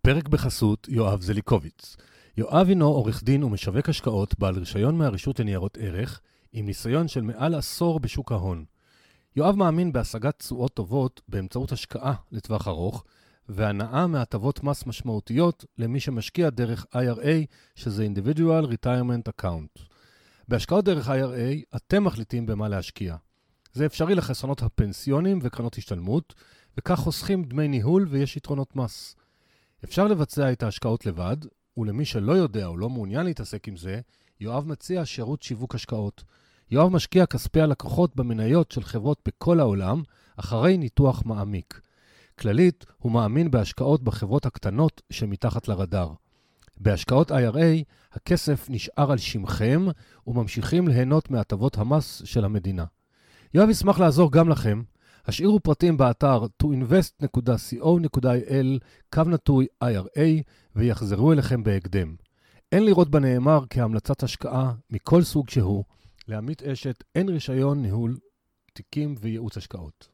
הפרק בחסות יואב זליקוביץ. יואב הינו עורך דין ומשווק השקעות בעל רישיון מהרשות לניירות ערך, עם ניסיון של מעל עשור בשוק ההון. יואב מאמין בהשגת תשואות טובות באמצעות השקעה לטווח ארוך, והנאה מהטבות מס משמעותיות למי שמשקיע דרך IRA, שזה Individual Retirement Account. בהשקעות דרך IRA, אתם מחליטים במה להשקיע. זה אפשרי לחסכונות הפנסיונים וקרנות השתלמות, וכך חוסכים דמי ניהול ויש יתרונות מס. אפשר לבצע את ההשקעות לבד, ולמי שלא יודע או לא מעוניין להתעסק עם זה, יואב מציע שירות שיווק השקעות. יואב משקיע כספי הלקוחות במניות של חברות בכל העולם, אחרי ניתוח מעמיק. כללית, הוא מאמין בהשקעות בחברות הקטנות שמתחת לרדאר. בהשקעות IRA, הכסף נשאר על שמכם וממשיכים ליהנות מהטבות המס של המדינה. יואב ישמח לעזור גם לכם. השאירו פרטים באתר toinvest.co.il, קו נטוי IRA, ויחזרו אליכם בהקדם. אין לראות בנאמר כהמלצת השקעה מכל סוג שהוא. לעמית אשת אין רישיון ניהול תיקים וייעוץ השקעות.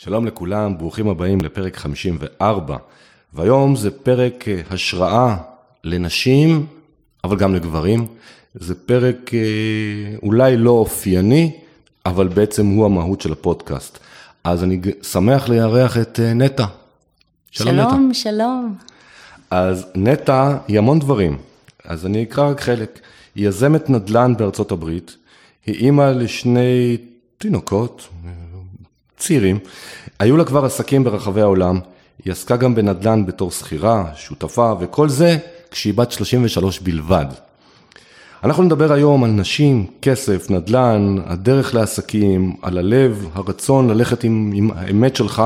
שלום לכולם, ברוכים הבאים לפרק 54, והיום זה פרק אה, השראה לנשים, אבל גם לגברים. זה פרק אה, אולי לא אופייני, אבל בעצם הוא המהות של הפודקאסט. אז אני שמח לארח את אה, נטע. שלום, שלום. שלום. אז נטע היא המון דברים, אז אני אקרא רק חלק. היא יזמת נדל"ן בארצות הברית, היא אימא לשני תינוקות, צעירים, היו לה כבר עסקים ברחבי העולם, היא עסקה גם בנדל"ן בתור שכירה, שותפה, וכל זה כשהיא בת 33 בלבד. אנחנו נדבר היום על נשים, כסף, נדל"ן, הדרך לעסקים, על הלב, הרצון ללכת עם, עם האמת שלך.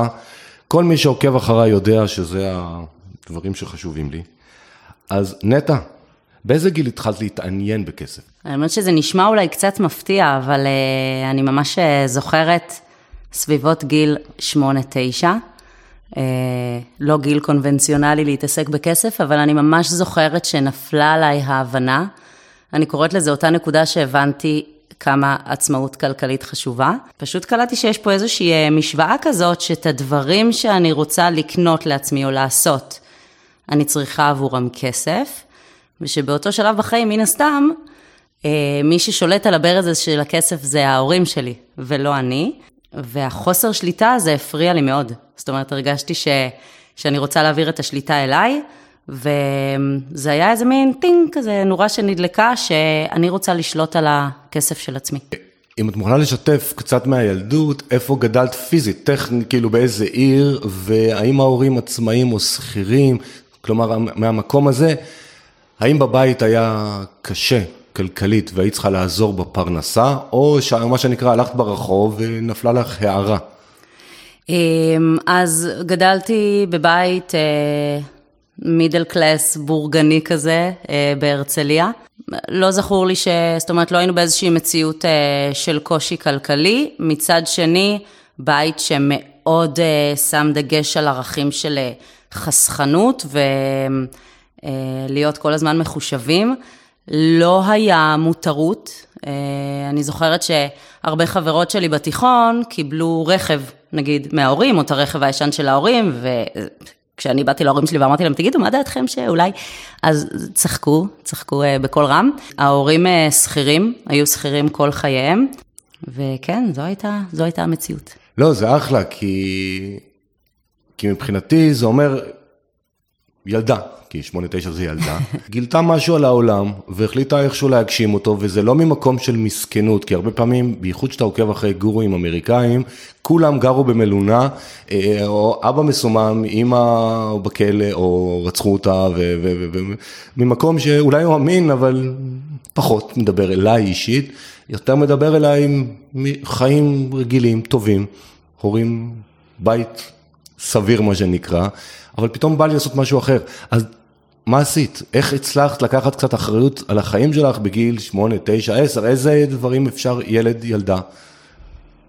כל מי שעוקב אחריי יודע שזה הדברים שחשובים לי. אז נטע, באיזה גיל התחלת להתעניין בכסף? האמת שזה נשמע אולי קצת מפתיע, אבל uh, אני ממש uh, זוכרת סביבות גיל 8-9. Uh, לא גיל קונבנציונלי להתעסק בכסף, אבל אני ממש זוכרת שנפלה עליי ההבנה אני קוראת לזה אותה נקודה שהבנתי כמה עצמאות כלכלית חשובה. פשוט קלטתי שיש פה איזושהי אה, משוואה כזאת, שאת הדברים שאני רוצה לקנות לעצמי או לעשות, אני צריכה עבורם כסף, ושבאותו שלב בחיים, מן הסתם, אה, מי ששולט על הברז של הכסף זה ההורים שלי, ולא אני. והחוסר שליטה הזה הפריע לי מאוד. זאת אומרת, הרגשתי ש, שאני רוצה להעביר את השליטה אליי, וזה היה איזה מין טינג כזה, נורה שנדלקה, שאני רוצה לשלוט על הכסף של עצמי. אם את מוכנה לשתף קצת מהילדות, איפה גדלת פיזית, טכנית, כאילו באיזה עיר, והאם ההורים עצמאים או שכירים, כלומר מהמקום הזה, האם בבית היה קשה כלכלית והיית צריכה לעזור בפרנסה, או מה שנקרא הלכת ברחוב ונפלה לך הערה? אמ, אז גדלתי בבית אה, מידל קלאס בורגני כזה אה, בהרצליה. לא זכור לי ש... זאת אומרת, לא היינו באיזושהי מציאות אה, של קושי כלכלי. מצד שני, בית שמאוד אה, שם דגש על ערכים של חסכנות ולהיות כל הזמן מחושבים. לא היה מותרות. אני זוכרת שהרבה חברות שלי בתיכון קיבלו רכב, נגיד, מההורים, או את הרכב הישן של ההורים, ו... כשאני באתי להורים שלי ואמרתי להם, תגידו, מה דעתכם שאולי... אז צחקו, צחקו uh, בקול רם. ההורים uh, שכירים, היו שכירים כל חייהם, וכן, זו הייתה, זו הייתה המציאות. לא, זה אחלה, כי, כי מבחינתי זה אומר ילדה, כי שמונה, תשע זה ילדה, גילתה משהו על העולם והחליטה איכשהו להגשים אותו, וזה לא ממקום של מסכנות, כי הרבה פעמים, בייחוד שאתה עוקב אחרי גורואים אמריקאים, כולם גרו במלונה, אה, או אבא מסומם, אימא בכלא, או רצחו אותה, וממקום שאולי הוא אמין, אבל פחות מדבר אליי אישית, יותר מדבר אליי עם חיים רגילים, טובים, הורים, בית סביר מה שנקרא, אבל פתאום בא לי לעשות משהו אחר. אז מה עשית? איך הצלחת לקחת קצת אחריות על החיים שלך בגיל 8, 9, 10? איזה דברים אפשר ילד, ילדה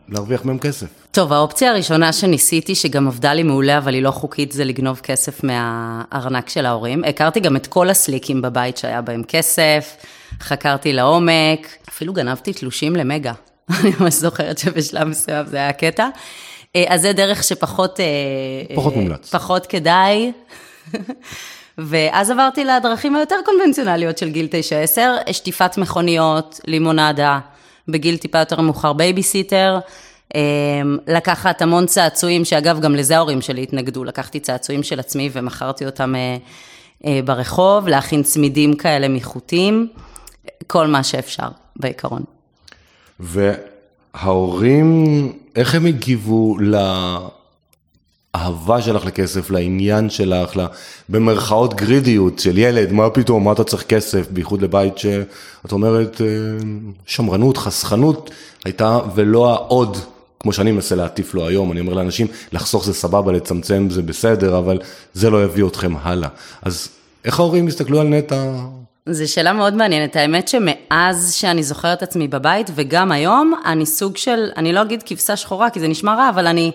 להרוויח מהם כסף. טוב, האופציה הראשונה שניסיתי, שגם עבדה לי מעולה, אבל היא לא חוקית, זה לגנוב כסף מהארנק של ההורים. הכרתי גם את כל הסליקים בבית שהיה בהם כסף, חקרתי לעומק, אפילו גנבתי תלושים למגה. אני ממש זוכרת שבשלב מסוים זה היה קטע. אה, אז זה דרך שפחות... אה, פחות מומלץ. פחות כדאי. ואז עברתי לדרכים היותר קונבנציונליות של גיל 9-10, שטיפת מכוניות, לימונדה, בגיל טיפה יותר מאוחר בייביסיטר, לקחת המון צעצועים, שאגב, גם לזה ההורים שלי התנגדו, לקחתי צעצועים של עצמי ומכרתי אותם אה, אה, ברחוב, להכין צמידים כאלה מחוטים, כל מה שאפשר, בעיקרון. וההורים, איך הם הגיבו לאהבה שלך לכסף, לעניין שלך, במרכאות גרידיות של ילד, מה פתאום, מה אתה צריך כסף, בייחוד לבית שאת אומרת, אה, שמרנות, חסכנות הייתה, ולא העוד, כמו שאני מנסה להטיף לו היום, אני אומר לאנשים, לחסוך זה סבבה, לצמצם זה בסדר, אבל זה לא יביא אתכם הלאה. אז איך ההורים הסתכלו על נטע? זו שאלה מאוד מעניינת. האמת שמאז שאני זוכרת עצמי בבית, וגם היום, אני סוג של, אני לא אגיד כבשה שחורה, כי זה נשמע רע, אבל אני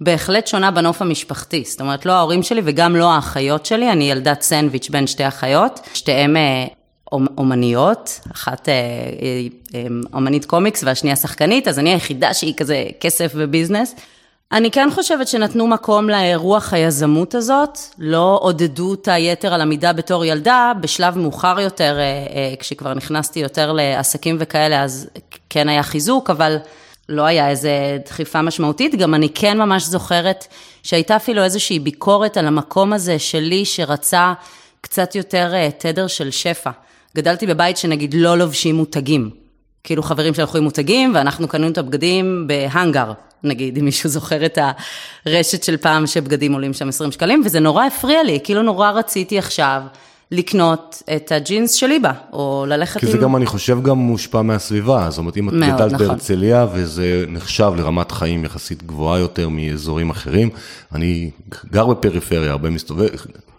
בהחלט שונה בנוף המשפחתי. זאת אומרת, לא ההורים שלי וגם לא האחיות שלי, אני ילדת סנדוויץ' בין שתי אחיות, שתיהן אה, אומניות, אחת אה, אה, אומנית קומיקס והשנייה שחקנית, אז אני היחידה שהיא כזה כסף וביזנס. אני כן חושבת שנתנו מקום לרוח היזמות הזאת, לא עודדו אותה יתר על עמידה בתור ילדה, בשלב מאוחר יותר, כשכבר נכנסתי יותר לעסקים וכאלה, אז כן היה חיזוק, אבל לא היה איזה דחיפה משמעותית. גם אני כן ממש זוכרת שהייתה אפילו איזושהי ביקורת על המקום הזה שלי, שרצה קצת יותר תדר של שפע. גדלתי בבית שנגיד לא לובשים מותגים. כאילו חברים שהלכו עם מותגים, ואנחנו קנינו את הבגדים בהאנגר, נגיד, אם מישהו זוכר את הרשת של פעם שבגדים עולים שם 20 שקלים, וזה נורא הפריע לי, כאילו נורא רציתי עכשיו לקנות את הג'ינס של ליבה, או ללכת כי עם... כי זה גם, אני חושב, גם מושפע מהסביבה, זאת אומרת, אם את גדלת נכון. בהרצליה, וזה נחשב לרמת חיים יחסית גבוהה יותר מאזורים אחרים, אני גר בפריפריה, הרבה מסתובב,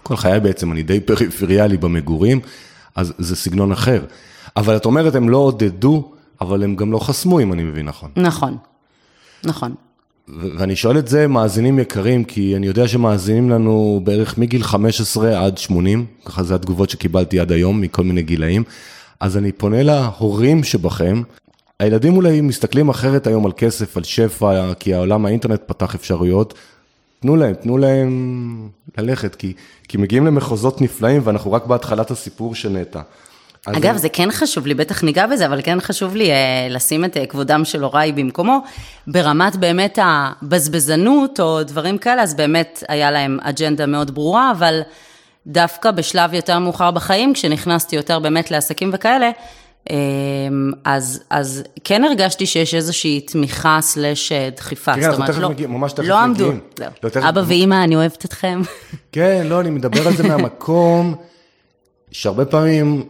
כל חיי בעצם אני די פריפריאלי במגורים, אז זה סגנון אחר. אבל את אומרת, הם לא עודדו, אבל הם גם לא חסמו, אם אני מבין נכון. נכון, נכון. ואני שואל את זה מאזינים יקרים, כי אני יודע שמאזינים לנו בערך מגיל 15 עד 80, ככה זה התגובות שקיבלתי עד היום מכל מיני גילאים. אז אני פונה להורים שבכם, הילדים אולי מסתכלים אחרת היום על כסף, על שפע, כי העולם האינטרנט פתח אפשרויות. תנו להם, תנו להם ללכת, כי, כי מגיעים למחוזות נפלאים ואנחנו רק בהתחלת הסיפור של נטע. אגב, זה כן חשוב לי, בטח ניגע בזה, אבל כן חשוב לי אה, לשים את אה, כבודם של הוריי במקומו. ברמת באמת הבזבזנות או דברים כאלה, אז באמת היה להם אג'נדה מאוד ברורה, אבל דווקא בשלב יותר מאוחר בחיים, כשנכנסתי יותר באמת לעסקים וכאלה, אה, אז, אז כן הרגשתי שיש איזושהי תמיכה סלש דחיפה. כן, אנחנו תכף לא, מגיעים, ממש תכף לא עמדו. מגיעים. לא. לא, תכף... אבא ואימא, אני אוהבת אתכם. כן, לא, אני מדבר על זה מהמקום שהרבה פעמים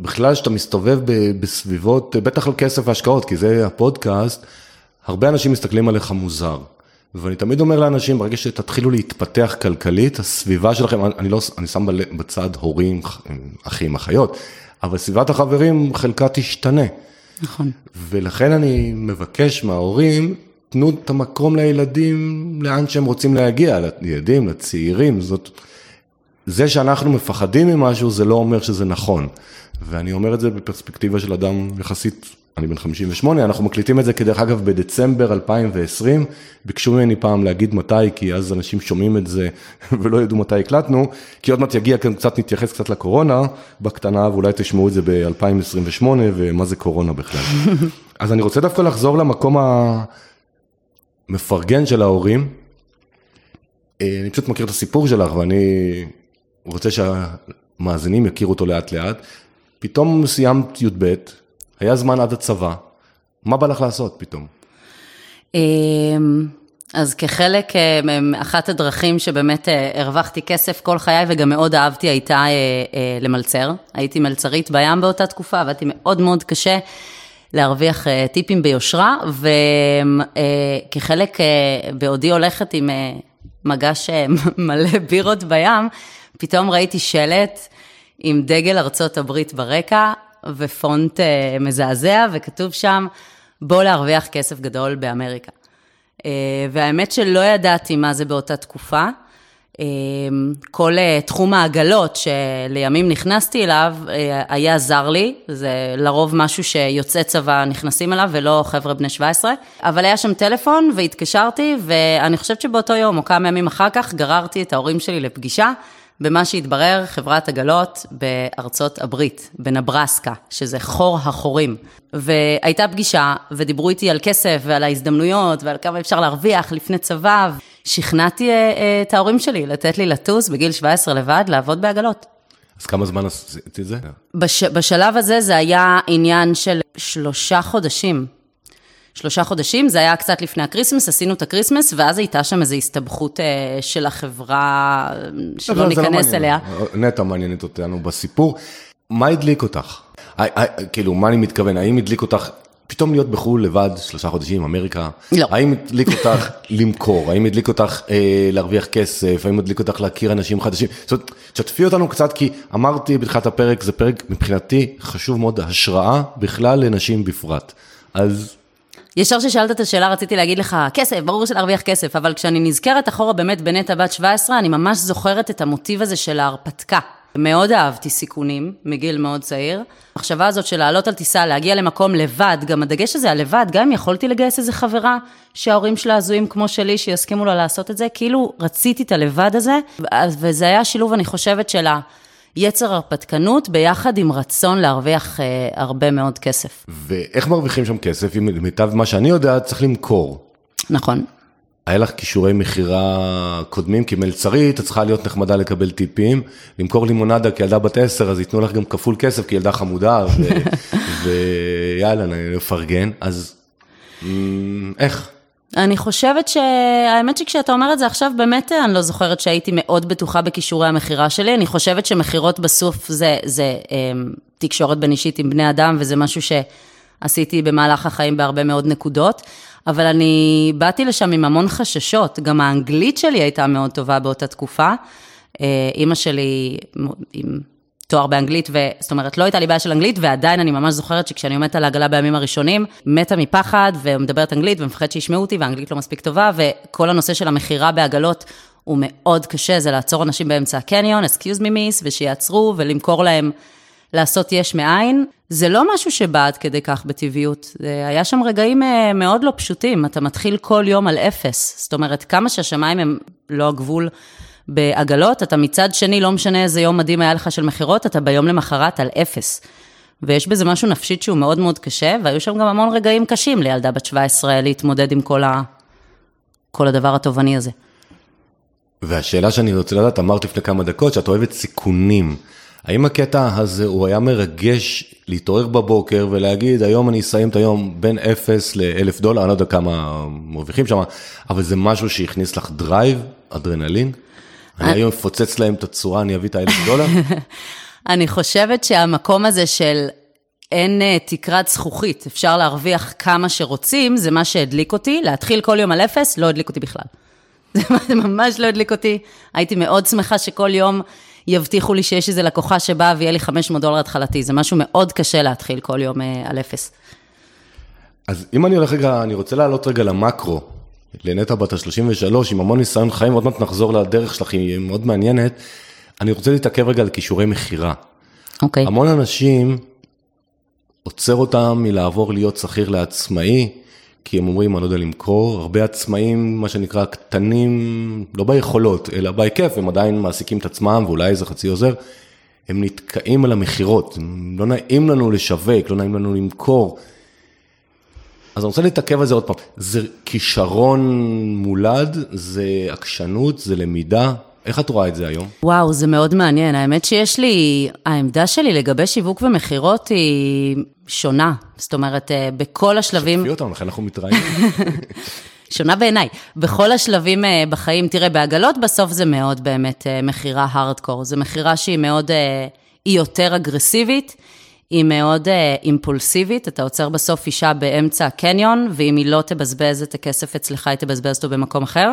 בכלל, כשאתה מסתובב בסביבות, בטח על כסף והשקעות, כי זה הפודקאסט, הרבה אנשים מסתכלים עליך מוזר. ואני תמיד אומר לאנשים, ברגע שתתחילו להתפתח כלכלית, הסביבה שלכם, אני לא, אני שם בצד הורים, אחים, אחיות, אבל סביבת החברים, חלקה תשתנה. נכון. ולכן אני מבקש מההורים, תנו את המקום לילדים לאן שהם רוצים להגיע, לילדים, לצעירים, זאת... זה שאנחנו מפחדים ממשהו, זה לא אומר שזה נכון. ואני אומר את זה בפרספקטיבה של אדם יחסית, אני בן 58, אנחנו מקליטים את זה כדרך אגב בדצמבר 2020, ביקשו ממני פעם להגיד מתי, כי אז אנשים שומעים את זה ולא ידעו מתי הקלטנו, כי עוד מעט יגיע, קצת נתייחס קצת לקורונה בקטנה, ואולי תשמעו את זה ב-2028, ומה זה קורונה בכלל. אז אני רוצה דווקא לחזור למקום המפרגן של ההורים. אה, אני פשוט מכיר את הסיפור שלך, ואני רוצה שהמאזינים יכירו אותו לאט לאט. פתאום סיימת י"ב, היה זמן עד הצבא, מה בא לך לעשות פתאום? אמ, אז כחלק, אה, אחת הדרכים שבאמת אה, הרווחתי כסף כל חיי וגם מאוד אהבתי הייתה אה, למלצר. הייתי מלצרית בים באותה תקופה, עבדתי מאוד מאוד קשה להרוויח טיפים ביושרה, וכחלק, בעודי הולכת עם מגש מלא בירות בים, פתאום ראיתי שלט עם דגל ארצות הברית ברקע ופונט אה, מזעזע, וכתוב שם, בוא להרוויח כסף גדול באמריקה. אה, והאמת שלא ידעתי מה זה באותה תקופה. אה, כל תחום העגלות שלימים נכנסתי אליו היה זר לי, זה לרוב משהו שיוצאי צבא נכנסים אליו ולא חבר'ה בני 17, אבל היה שם טלפון והתקשרתי ואני חושבת שבאותו יום או כמה ימים אחר כך גררתי את ההורים שלי לפגישה. במה שהתברר חברת עגלות בארצות הברית, בנברסקה, שזה חור החורים. והייתה פגישה, ודיברו איתי על כסף ועל ההזדמנויות ועל כמה אפשר להרוויח לפני צבא. שכנעתי אה, אה, את ההורים שלי לתת לי לטוס בגיל 17 לבד, לעבוד בעגלות. אז כמה זמן עשיתי את זה? בש, בשלב הזה זה היה עניין של שלושה חודשים. שלושה חודשים, זה היה קצת לפני ה Christmas, עשינו את ה Christmas, ואז הייתה שם איזו הסתבכות אה, של החברה, שלא לא, לא ניכנס אליה. נטע מעניינת אותנו בסיפור. מה הדליק אותך? כאילו, מה אני מתכוון? האם הדליק אותך פתאום להיות בחו"ל לבד, שלושה חודשים, אמריקה? לא. האם הדליק אותך למכור? האם הדליק אותך אה, להרוויח כסף? האם הדליק אותך להכיר אנשים חדשים? זאת אומרת, תשתפי אותנו קצת, כי אמרתי בתחילת הפרק, זה פרק מבחינתי חשוב מאוד, השראה בכלל לנשים בפרט. אז ישר כששאלת את השאלה רציתי להגיד לך, כסף, ברור שלהרוויח כסף, אבל כשאני נזכרת אחורה באמת בנטע בת 17, אני ממש זוכרת את המוטיב הזה של ההרפתקה. מאוד אהבתי סיכונים, מגיל מאוד צעיר. המחשבה הזאת של לעלות על טיסה, להגיע למקום לבד, גם הדגש הזה על לבד, גם אם יכולתי לגייס איזה חברה שההורים שלה הזויים כמו שלי, שיסכימו לה לעשות את זה, כאילו רציתי את הלבד הזה, וזה היה שילוב, אני חושבת, של ה... יצר הרפתקנות ביחד עם רצון להרוויח אה, הרבה מאוד כסף. ואיך מרוויחים שם כסף? אם למיטב מה שאני יודע, צריך למכור. נכון. היה לך כישורי מכירה קודמים, כי מלצרית, את צריכה להיות נחמדה לקבל טיפים, למכור לימונדה כילדה בת עשר, אז ייתנו לך גם כפול כסף, כי ילדה חמודה, ויאללה, נפרגן, אז איך? אני חושבת שהאמת שכשאתה אומר את זה עכשיו, באמת אני לא זוכרת שהייתי מאוד בטוחה בכישורי המכירה שלי. אני חושבת שמכירות בסוף זה, זה um, תקשורת בין אישית עם בני אדם, וזה משהו שעשיתי במהלך החיים בהרבה מאוד נקודות. אבל אני באתי לשם עם המון חששות, גם האנגלית שלי הייתה מאוד טובה באותה תקופה. אה, אימא שלי עם תואר באנגלית, זאת אומרת, לא הייתה לי בעיה של אנגלית, ועדיין אני ממש זוכרת שכשאני עומדת על העגלה בימים הראשונים, מתה מפחד, ומדברת אנגלית, ומפחדת שישמעו אותי, והאנגלית לא מספיק טובה, וכל הנושא של המכירה בעגלות הוא מאוד קשה, זה לעצור אנשים באמצע הקניון, excuse me miss, ושיעצרו, ולמכור להם לעשות יש מאין. זה לא משהו שבא עד כדי כך בטבעיות, היה שם רגעים אה, מאוד לא פשוטים, אתה מתחיל כל יום על אפס, זאת אומרת, כמה שהשמיים הם לא הגבול. בעגלות, אתה מצד שני, לא משנה איזה יום מדהים היה לך של מכירות, אתה ביום למחרת על אפס. ויש בזה משהו נפשית שהוא מאוד מאוד קשה, והיו שם גם המון רגעים קשים לילדה בת 17 להתמודד עם כל, ה... כל הדבר התובעני הזה. והשאלה שאני רוצה לדעת, אמרת לפני כמה דקות שאת אוהבת סיכונים. האם הקטע הזה הוא היה מרגש להתעורר בבוקר ולהגיד, היום אני אסיים את היום בין 0 ל-1000 דולר, אני לא יודע כמה מרוויחים שם, אבל זה משהו שהכניס לך drive, אדרנלין? אני היום אפוצץ להם את הצורה, אני אביא את האלף דולר? אני חושבת שהמקום הזה של אין אה, תקרת זכוכית, אפשר להרוויח כמה שרוצים, זה מה שהדליק אותי. להתחיל כל יום על אפס, לא הדליק אותי בכלל. זה ממש לא הדליק אותי. הייתי מאוד שמחה שכל יום יבטיחו לי שיש איזו לקוחה שבאה ויהיה לי 500 דולר התחלתי. זה משהו מאוד קשה להתחיל כל יום uh, על אפס. אז אם אני הולך רגע, אני רוצה לעלות רגע למקרו. לנטע בת ה-33, עם המון ניסיון חיים, עוד מעט נחזור לדרך שלך, היא מאוד מעניינת. אני רוצה להתעכב רגע על כישורי מכירה. אוקיי. Okay. המון אנשים, עוצר אותם מלעבור להיות שכיר לעצמאי, כי הם אומרים, אני לא יודע למכור, הרבה עצמאים, מה שנקרא, קטנים, לא ביכולות, אלא בהיקף, הם עדיין מעסיקים את עצמם, ואולי איזה חצי עוזר, הם נתקעים על המכירות, לא נעים לנו לשווק, לא נעים לנו למכור. אז אני רוצה להתעכב על זה עוד פעם. זה כישרון מולד, זה עקשנות, זה למידה. איך את רואה את זה היום? וואו, זה מאוד מעניין. האמת שיש לי, העמדה שלי לגבי שיווק ומכירות היא שונה. זאת אומרת, אה, בכל השלבים... שתפי אותנו, לכן אנחנו מתראיינים. שונה בעיניי. בכל השלבים אה, בחיים, תראה, בעגלות בסוף זה מאוד באמת אה, מכירה הארדקור. זו מכירה שהיא מאוד, היא יותר אגרסיבית. היא מאוד uh, אימפולסיבית, אתה עוצר בסוף אישה באמצע הקניון, ואם היא לא תבזבז את הכסף אצלך, היא תבזבז אותו במקום אחר.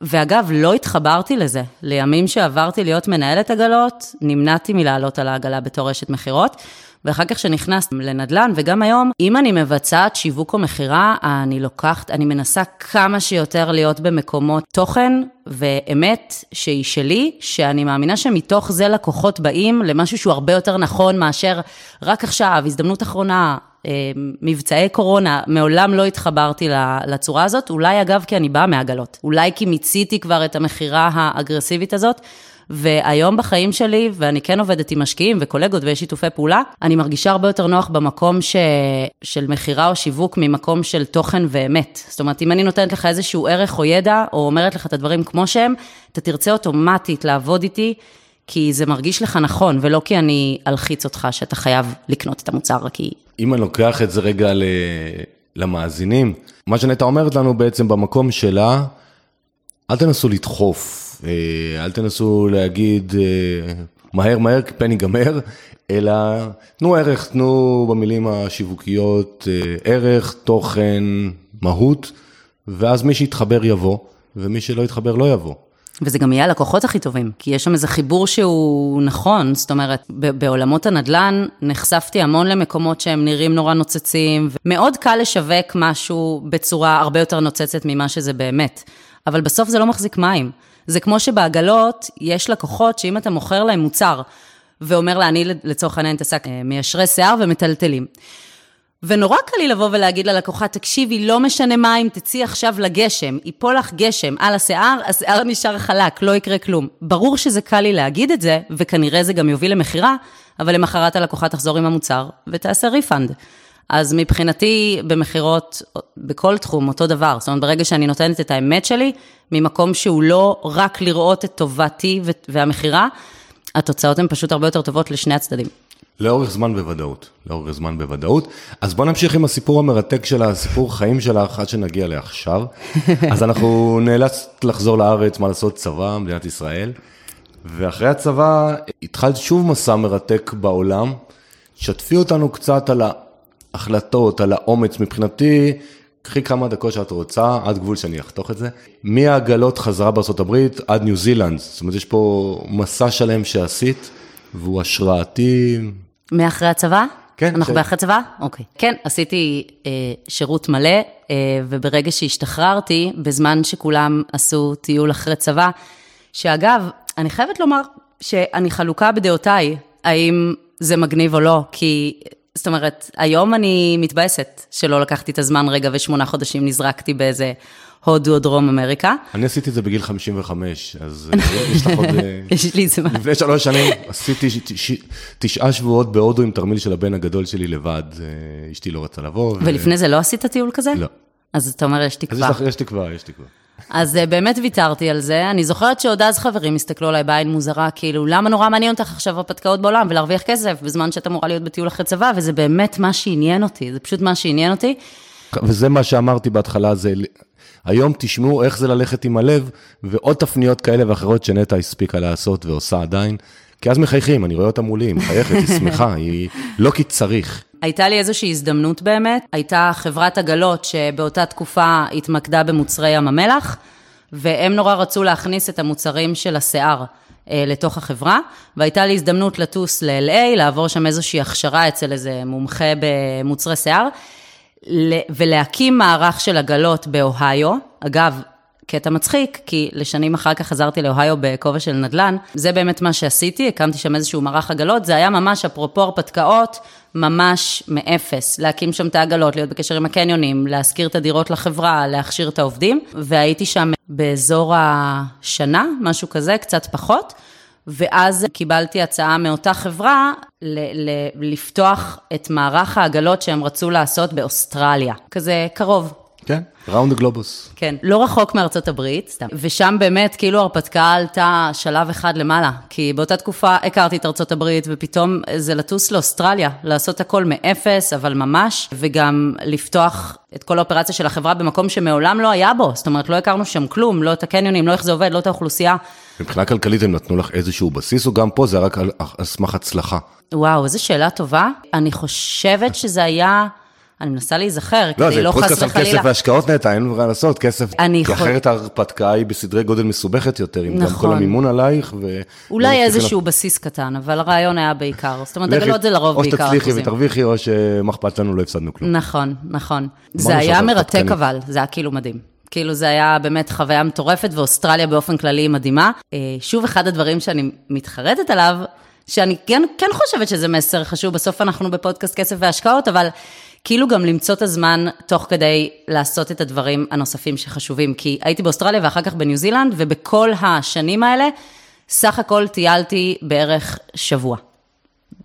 ואגב, לא התחברתי לזה. לימים שעברתי להיות מנהלת עגלות, נמנעתי מלעלות על העגלה בתור אשת מכירות, ואחר כך שנכנסת לנדל"ן, וגם היום, אם אני מבצעת שיווק או מכירה, אני לוקחת, אני מנסה כמה שיותר להיות במקומות תוכן ואמת שהיא שלי, שאני מאמינה שמתוך זה לקוחות באים למשהו שהוא הרבה יותר נכון מאשר רק עכשיו, הזדמנות אחרונה, אה, מבצעי קורונה, מעולם לא התחברתי לצורה הזאת, אולי אגב כי אני באה מעגלות, אולי כי מיציתי כבר את המכירה האגרסיבית הזאת. והיום בחיים שלי, ואני כן עובדת עם משקיעים וקולגות ויש שיתופי פעולה, אני מרגישה הרבה יותר נוח במקום ש... של מכירה או שיווק ממקום של תוכן ואמת. זאת אומרת, אם אני נותנת לך איזשהו ערך או ידע, או אומרת לך את הדברים כמו שהם, אתה תרצה אוטומטית לעבוד איתי. כי זה מרגיש לך נכון, ולא כי אני אלחיץ אותך שאתה חייב לקנות את המוצר, כי... אם אני לוקח את זה רגע למאזינים, מה שנטע אומרת לנו בעצם במקום שלה, אל תנסו לדחוף, אה, אל תנסו להגיד אה, מהר מהר כי פן ייגמר, אלא תנו ערך, תנו במילים השיווקיות אה, ערך, תוכן, מהות, ואז מי שיתחבר יבוא, ומי שלא יתחבר לא יבוא. וזה גם יהיה הלקוחות הכי טובים, כי יש שם איזה חיבור שהוא נכון, זאת אומרת, בעולמות הנדל"ן נחשפתי המון למקומות שהם נראים נורא נוצצים, ומאוד קל לשווק משהו בצורה הרבה יותר נוצצת ממה שזה באמת, אבל בסוף זה לא מחזיק מים. זה כמו שבעגלות יש לקוחות שאם אתה מוכר להם מוצר, ואומר לה, אני לצורך העניין מתעסק אה, מיישרי שיער ומטלטלים. ונורא קל לי לבוא ולהגיד ללקוחה, תקשיבי, לא משנה מה אם תצאי עכשיו לגשם, ייפול לך גשם על השיער, השיער נשאר חלק, לא יקרה כלום. ברור שזה קל לי להגיד את זה, וכנראה זה גם יוביל למכירה, אבל למחרת הלקוחה תחזור עם המוצר ותעשה refund. אז מבחינתי, במכירות, בכל תחום, אותו דבר. זאת אומרת, ברגע שאני נותנת את האמת שלי, ממקום שהוא לא רק לראות את טובתי והמכירה, התוצאות הן פשוט הרבה יותר טובות לשני הצדדים. לאורך זמן בוודאות, לאורך זמן בוודאות. אז בוא נמשיך עם הסיפור המרתק של הסיפור חיים שלך עד שנגיע לעכשיו. אז אנחנו נאלצת לחזור לארץ, מה לעשות, צבא, מדינת ישראל. ואחרי הצבא התחלת שוב מסע מרתק בעולם. שתפי אותנו קצת על ההחלטות, על האומץ. מבחינתי, קחי כמה דקות שאת רוצה, עד גבול שאני אחתוך את זה. מהעגלות חזרה בארה"ב עד ניו זילנד. זאת אומרת, יש פה מסע שלם שעשית, והוא השראתי. מאחרי הצבא? כן. אנחנו ש... באחרי צבא? אוקיי. כן, עשיתי אה, שירות מלא, אה, וברגע שהשתחררתי, בזמן שכולם עשו טיול אחרי צבא, שאגב, אני חייבת לומר שאני חלוקה בדעותיי, האם זה מגניב או לא, כי זאת אומרת, היום אני מתבאסת שלא לקחתי את הזמן רגע ושמונה חודשים נזרקתי באיזה הודו או דרום אמריקה. אני עשיתי את זה בגיל 55, אז אה, יש לך עוד... אה, יש לי זמן. לפני שלוש שנים עשיתי תשעה שבועות בהודו עם תרמיל של הבן הגדול שלי לבד, אה, אשתי לא רצה לבוא. ולפני זה לא עשית טיול כזה? לא. אז אתה אומר, יש תקווה. אז יש תקווה, יש תקווה. אז אה, באמת ויתרתי על זה. אני זוכרת שעוד אז חברים הסתכלו עליי בעין מוזרה, כאילו, למה נורא מעניין אותך עכשיו הרפתקאות בעולם ולהרוויח כסף בזמן שאת אמורה להיות בטיול אחרי צבא, וזה באמת מה שעניין אותי, זה פשוט מה שעניין אותי. וזה מה שאמרתי בהתחלה, זה היום תשמעו איך זה ללכת עם הלב, ועוד תפניות כאלה ואחרות שנטע הספיקה לעשות ועושה עדיין. כי אז מחייכים, אני רואה אותה מולי, היא מחייכת, היא שמחה, היא לא כי צריך. הייתה לי איזושהי הזדמנות באמת, הייתה חברת עגלות שבאותה תקופה התמקדה במוצרי ים המלח, והם נורא רצו להכניס את המוצרים של השיער אה, לתוך החברה, והייתה לי הזדמנות לטוס ל-LA, לעבור שם איזושהי הכשרה אצל איזה מומחה במוצרי שיער, ולהקים מערך של עגלות באוהיו. אגב, קטע מצחיק, כי לשנים אחר כך חזרתי לאוהיו בכובע של נדל"ן. זה באמת מה שעשיתי, הקמתי שם איזשהו מערך עגלות, זה היה ממש אפרופו הרפתקאות, ממש מאפס. להקים שם את העגלות, להיות בקשר עם הקניונים, להשכיר את הדירות לחברה, להכשיר את העובדים, והייתי שם באזור השנה, משהו כזה, קצת פחות. ואז קיבלתי הצעה מאותה חברה ל- ל- לפתוח את מערך העגלות שהם רצו לעשות באוסטרליה. כזה קרוב, כן, ראונד הגלובוס. כן, לא רחוק מארצות הברית, סתם. ושם באמת, כאילו הרפתקה עלתה שלב אחד למעלה, כי באותה תקופה הכרתי את ארצות הברית, ופתאום זה לטוס לאוסטרליה, לעשות הכל מאפס, אבל ממש, וגם לפתוח את כל האופרציה של החברה במקום שמעולם לא היה בו, זאת אומרת, לא הכרנו שם כלום, לא את הקניונים, לא איך זה עובד, לא את האוכלוסייה. מבחינה כלכלית הם נתנו לך איזשהו בסיס, או גם פה זה רק על סמך הצלחה? וואו, איזו שאלה טובה. אני חושבת שזה היה... אני מנסה להיזכר, לא, כדי זה לא פודקאסט חס על וחלילה. כסף והשקעות נטע, אין מה לעשות, כסף. אני כי יכול- אחרת ההרפתקה היא בסדרי גודל מסובכת יותר, עם גם כל נכון. המימון עלייך. ו- אולי איזשהו בסיס קטן, אבל הרעיון היה בעיקר. זאת אומרת, אגלות זה לרוב או בעיקר שתצליחי אחוזים. ותרוויחי, או שמה אכפת לנו, לא הפסדנו כלום. נכון, נכון. זה היה מרתק הרפתקנית. אבל, זה היה כאילו מדהים. כאילו זה היה באמת חוויה מטורפת, ואוסטרליה באופן כללי היא מדהימה. אה, שוב, אחד הדברים שאני מתחרטת עליו, שאני כן, כן חושבת שזה מסר חשוב, בסוף אנחנו בפודקאסט כסף והשקעות, אבל כאילו גם למצוא את הזמן תוך כדי לעשות את הדברים הנוספים שחשובים. כי הייתי באוסטרליה ואחר כך בניו זילנד, ובכל השנים האלה, סך הכל טיילתי בערך שבוע.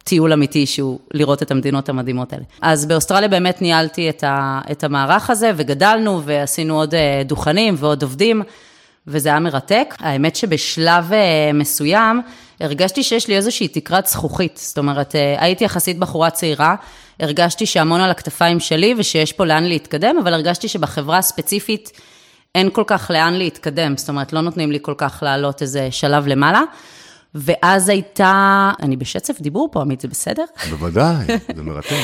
טיול אמיתי שהוא לראות את המדינות המדהימות האלה. אז באוסטרליה באמת ניהלתי את, ה, את המערך הזה, וגדלנו, ועשינו עוד אה, דוכנים ועוד עובדים, וזה היה מרתק. האמת שבשלב אה, מסוים, הרגשתי שיש לי איזושהי תקרת זכוכית. זאת אומרת, אה, הייתי יחסית בחורה צעירה, הרגשתי שהמון על הכתפיים שלי, ושיש פה לאן להתקדם, אבל הרגשתי שבחברה הספציפית, אין כל כך לאן להתקדם, זאת אומרת, לא נותנים לי כל כך לעלות איזה שלב למעלה. ואז הייתה, אני בשצף דיבור פה, עמית, זה בסדר? בוודאי, זה מרתק.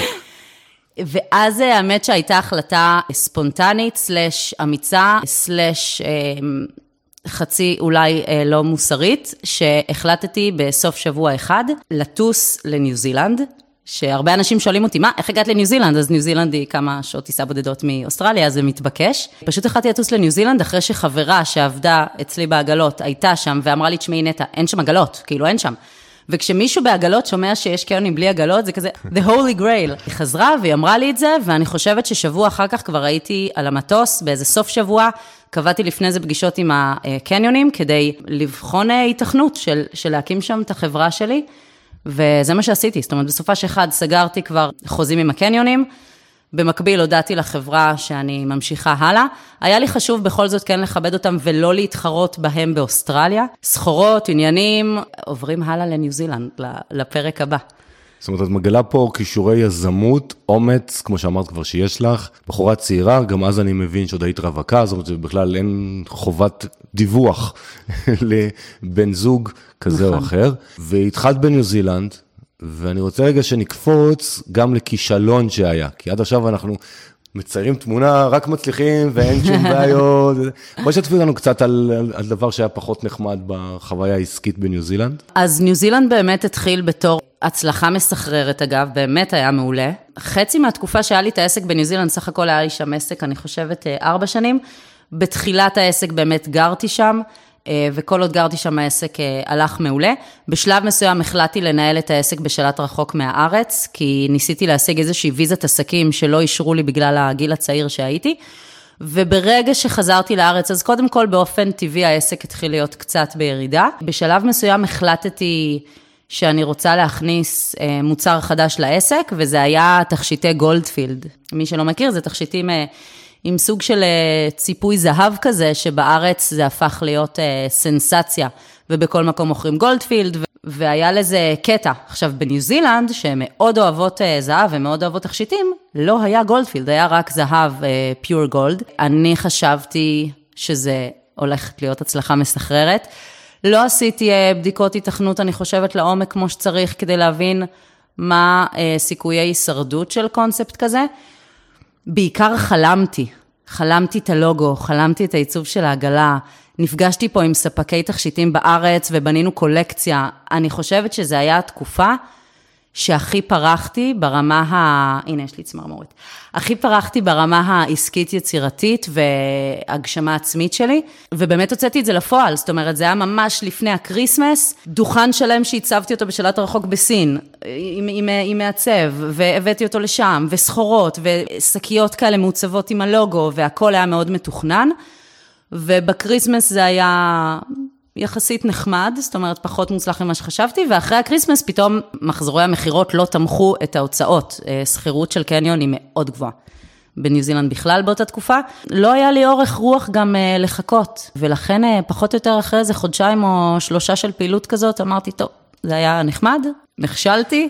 ואז אה, האמת שהייתה החלטה ספונטנית, סלש אמיצה, סלש אה, חצי אולי אה, לא מוסרית, שהחלטתי בסוף שבוע אחד לטוס לניו זילנד. שהרבה אנשים שואלים אותי, מה, איך הגעת לניו זילנד? אז ניו זילנד היא כמה שעות טיסה בודדות מאוסטרליה, זה מתבקש. פשוט החלטתי לטוס לניו זילנד אחרי שחברה שעבדה אצלי בעגלות הייתה שם ואמרה לי, תשמעי נטע, אין שם עגלות, כאילו אין שם. וכשמישהו בעגלות שומע שיש קניונים בלי עגלות, זה כזה, the holy grail. היא חזרה והיא אמרה לי את זה, ואני חושבת ששבוע אחר כך כבר הייתי על המטוס, באיזה סוף שבוע, קבעתי לפני זה פגישות עם הקניונים, כדי לבחון אה, היתכנות של, של להקים שם את החברה שלי, וזה מה שעשיתי. זאת אומרת, בסופה של אחד סגרתי כבר חוזים עם הקניונים, במקביל הודעתי לחברה שאני ממשיכה הלאה. היה לי חשוב בכל זאת כן לכבד אותם ולא להתחרות בהם באוסטרליה. סחורות, עניינים, עוברים הלאה לניו זילנד, לפרק הבא. זאת אומרת, את מגלה פה כישורי יזמות, אומץ, כמו שאמרת כבר שיש לך, בחורה צעירה, גם אז אני מבין שעוד היית רווקה, זאת אומרת, בכלל אין חובת דיווח לבן זוג כזה או אחר. והתחלת בניו זילנד, ואני רוצה רגע שנקפוץ גם לכישלון שהיה, כי עד עכשיו אנחנו מציירים תמונה, רק מצליחים ואין שום בעיות. בואי שתפי אותנו קצת על, על, על דבר שהיה פחות נחמד בחוויה העסקית בניו זילנד. אז ניו זילנד באמת התחיל בתור הצלחה מסחררת, אגב, באמת היה מעולה. חצי מהתקופה שהיה לי את העסק בניו זילנד, סך הכל היה לי שם עסק, אני חושבת, ארבע שנים. בתחילת העסק באמת גרתי שם, וכל עוד גרתי שם העסק הלך מעולה. בשלב מסוים החלטתי לנהל את העסק בשלט רחוק מהארץ, כי ניסיתי להשיג איזושהי ויזת עסקים שלא אישרו לי בגלל הגיל הצעיר שהייתי. וברגע שחזרתי לארץ, אז קודם כל באופן טבעי העסק התחיל להיות קצת בירידה. בשלב מסוים החלטתי שאני רוצה להכניס אה, מוצר חדש לעסק, וזה היה תכשיטי גולדפילד. מי שלא מכיר, זה תכשיטים אה, עם סוג של אה, ציפוי זהב כזה, שבארץ זה הפך להיות אה, סנסציה, ובכל מקום מוכרים גולדפילד, והיה לזה קטע. עכשיו, בניו זילנד, שהן מאוד אוהבות אה, זהב ומאוד אוהבות תכשיטים, לא היה גולדפילד, היה רק זהב פיור uh, גולד. אני חשבתי שזה הולכת להיות הצלחה מסחררת. לא עשיתי uh, בדיקות התכנות, אני חושבת, לעומק כמו שצריך, כדי להבין מה אה, סיכויי הישרדות של קונספט כזה. בעיקר חלמתי, חלמתי את הלוגו, חלמתי את העיצוב של העגלה, נפגשתי פה עם ספקי תכשיטים בארץ ובנינו קולקציה. אני חושבת שזו הייתה התקופה שהכי פרחתי ברמה ה... הנה, יש לי צמרמורת. הכי פרחתי ברמה העסקית יצירתית והגשמה עצמית שלי, ובאמת הוצאתי את זה לפועל, זאת אומרת, זה היה ממש לפני ה Christmas, דוכן שלם שהצבתי אותו בשלט הרחוק בסין, עם, עם, עם מעצב, והבאתי אותו לשם, וסחורות, ושקיות כאלה מעוצבות עם הלוגו, והכל היה מאוד מתוכנן, וב Christmas זה היה... יחסית נחמד, זאת אומרת, פחות מוצלח ממה שחשבתי, ואחרי ה Christmas פתאום מחזורי המכירות לא תמכו את ההוצאות. שכירות של קניון היא מאוד גבוהה. בניו זילנד בכלל באותה תקופה. לא היה לי אורך רוח גם לחכות, ולכן פחות או יותר אחרי איזה חודשיים או שלושה של פעילות כזאת, אמרתי, טוב, זה היה נחמד, נכשלתי.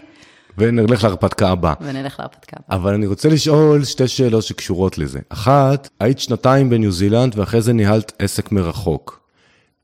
ונלך להרפתקה הבאה. ונלך להרפתקה הבאה. אבל אני רוצה לשאול שתי שאלות שקשורות לזה. אחת, היית שנתיים בניו זילנד ואחרי זה ניהלת עסק מרחוק.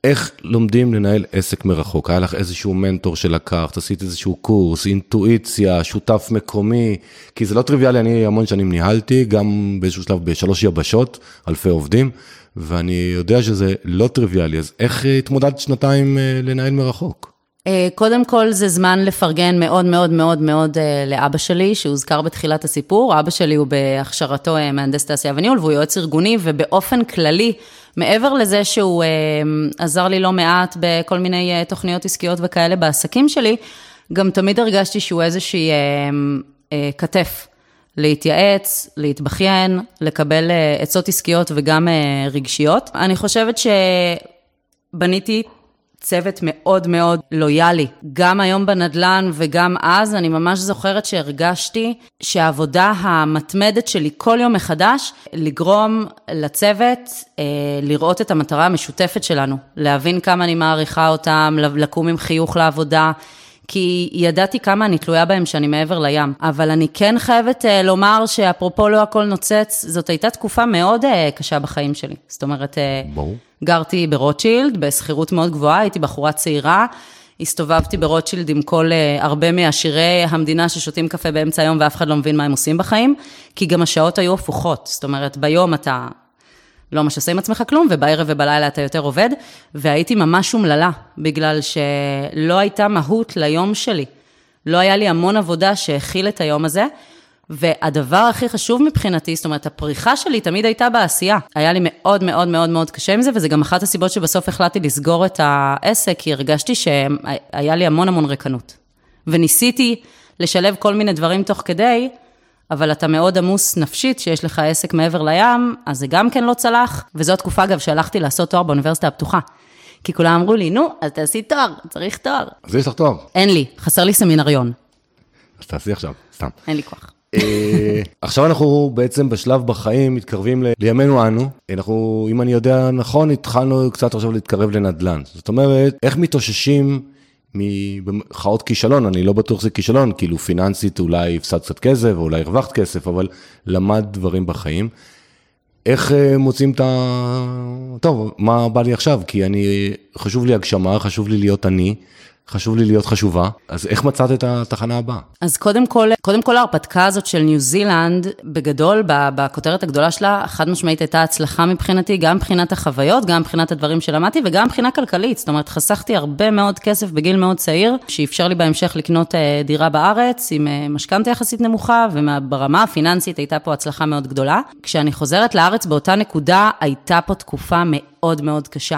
איך לומדים לנהל עסק מרחוק? היה לך איזשהו מנטור שלקחת, עשית איזשהו קורס, אינטואיציה, שותף מקומי, כי זה לא טריוויאלי, אני המון שנים ניהלתי, גם באיזשהו שלב בשלוש יבשות, אלפי עובדים, ואני יודע שזה לא טריוויאלי, אז איך התמודדת שנתיים אה, לנהל מרחוק? אה, קודם כל זה זמן לפרגן מאוד מאוד מאוד מאוד אה, לאבא שלי, שהוזכר בתחילת הסיפור. אבא שלי הוא בהכשרתו מהנדס תעשייה וניהול, והוא יועץ ארגוני, ובאופן כללי, מעבר לזה שהוא עזר לי לא מעט בכל מיני תוכניות עסקיות וכאלה בעסקים שלי, גם תמיד הרגשתי שהוא איזושהי כתף. להתייעץ, להתבכיין, לקבל עצות עסקיות וגם רגשיות. אני חושבת שבניתי צוות מאוד מאוד לויאלי. גם היום בנדל"ן וגם אז, אני ממש זוכרת שהרגשתי שהעבודה המתמדת שלי כל יום מחדש, לגרום לצוות אה, לראות את המטרה המשותפת שלנו, להבין כמה אני מעריכה אותם, לקום עם חיוך לעבודה. כי ידעתי כמה אני תלויה בהם שאני מעבר לים. אבל אני כן חייבת uh, לומר שאפרופו לא הכל נוצץ, זאת הייתה תקופה מאוד uh, קשה בחיים שלי. זאת אומרת, uh. גרתי ברוטשילד, בשכירות מאוד גבוהה, הייתי בחורה צעירה. הסתובבתי ברוטשילד עם כל uh, הרבה מעשירי המדינה ששותים קפה באמצע היום ואף אחד לא מבין מה הם עושים בחיים, כי גם השעות היו הפוכות. זאת אומרת, ביום אתה לא ממש עושה עם עצמך כלום, ובערב ובלילה אתה יותר עובד, והייתי ממש אומללה, בגלל שלא הייתה מהות ליום שלי. לא היה לי המון עבודה שהכיל את היום הזה, והדבר הכי חשוב מבחינתי, זאת אומרת, הפריחה שלי תמיד הייתה בעשייה. היה לי מאוד מאוד מאוד מאוד קשה עם זה, וזה גם אחת הסיבות שבסוף החלטתי לסגור את העסק, כי הרגשתי שהיה לי המון המון ריקנות. וניסיתי לשלב כל מיני דברים תוך כדי, אבל אתה מאוד עמוס נפשית, שיש לך עסק מעבר לים, אז זה גם כן לא צלח. וזו התקופה, אגב, שהלכתי לעשות תואר באוניברסיטה הפתוחה. כי כולם אמרו לי, נו, אז תעשי תואר, צריך תואר. אז יש לך תואר. אין לי, חסר לי סמינריון. אז תעשי עכשיו, סתם. אין לי כוח. אה, עכשיו אנחנו בעצם בשלב בחיים מתקרבים לימינו אנו. אנחנו, אם אני יודע נכון, התחלנו קצת עכשיו להתקרב לנדל"ן. זאת אומרת, איך מתאוששים ממחאות כישלון, אני לא בטוח שזה כישלון, כאילו פיננסית אולי הפסדת קצת כסף, או אולי הרווחת כסף, אבל למד דברים בחיים. איך אה, מוצאים את ה... טוב, מה בא לי עכשיו? כי אני, חשוב לי הגשמה, חשוב לי להיות אני. חשוב לי להיות חשובה, אז איך מצאת את התחנה הבאה? אז קודם כל, קודם כל ההרפתקה הזאת של ניו זילנד, בגדול, בכותרת הגדולה שלה, חד משמעית הייתה הצלחה מבחינתי, גם מבחינת החוויות, גם מבחינת הדברים שלמדתי, וגם מבחינה כלכלית. זאת אומרת, חסכתי הרבה מאוד כסף בגיל מאוד צעיר, שאפשר לי בהמשך לקנות אה, דירה בארץ, עם אה, משכנתה יחסית נמוכה, וברמה הפיננסית הייתה פה הצלחה מאוד גדולה. כשאני חוזרת לארץ באותה נקודה, הייתה פה תקופה מאוד מאוד קשה.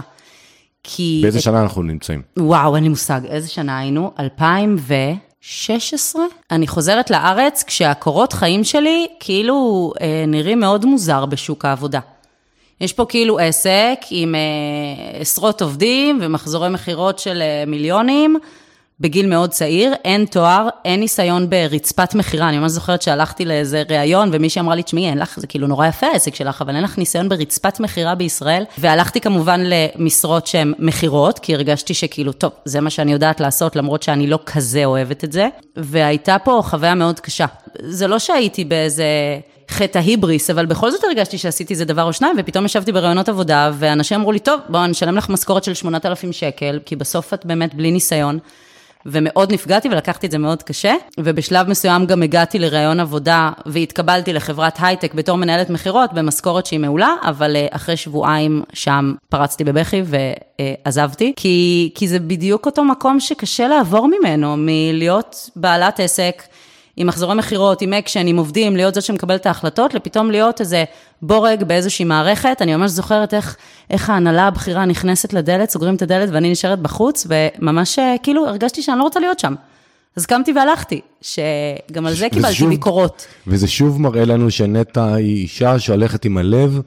כי... באיזה את... שנה אנחנו נמצאים? וואו, אין לי מושג. איזה שנה היינו? 2016? אני חוזרת לארץ כשהקורות חיים שלי כאילו אה, נראים מאוד מוזר בשוק העבודה. יש פה כאילו עסק עם אה, עשרות עובדים ומחזורי מכירות של אה, מיליונים. בגיל מאוד צעיר, אין תואר, אין ניסיון ברצפת מכירה. אני ממש זוכרת שהלכתי לאיזה ראיון, ומישהי אמרה לי, תשמעי, אין לך, זה כאילו נורא יפה העסק שלך, אבל אין לך ניסיון ברצפת מכירה בישראל. והלכתי כמובן למשרות שהן מכירות, כי הרגשתי שכאילו, טוב, זה מה שאני יודעת לעשות, למרות שאני לא כזה אוהבת את זה. והייתה פה חוויה מאוד קשה. זה לא שהייתי באיזה... חטא ההיבריס, אבל בכל זאת הרגשתי שעשיתי איזה דבר או שניים, ופתאום ישבתי בראיונות עבודה, ואנשים אמרו לי, טוב, בואו נשלם לך משכורת של 8,000 שקל, כי בסוף את באמת בלי ניסיון. ומאוד נפגעתי ולקחתי את זה מאוד קשה, ובשלב מסוים גם הגעתי לראיון עבודה והתקבלתי לחברת הייטק בתור מנהלת מכירות במשכורת שהיא מעולה, אבל אה, אחרי שבועיים שם פרצתי בבכי ועזבתי, כי, כי זה בדיוק אותו מקום שקשה לעבור ממנו, מלהיות בעלת עסק. עם מחזורי מכירות, עם אקשן, עם עובדים, להיות זאת שמקבלת את ההחלטות, לפתאום להיות איזה בורג באיזושהי מערכת. אני ממש זוכרת איך, איך ההנהלה הבכירה נכנסת לדלת, סוגרים את הדלת ואני נשארת בחוץ, וממש אה, כאילו הרגשתי שאני לא רוצה להיות שם. אז קמתי והלכתי, שגם על זה קיבלתי שוב, ביקורות. וזה שוב מראה לנו שנטע היא אישה שהולכת עם הלב,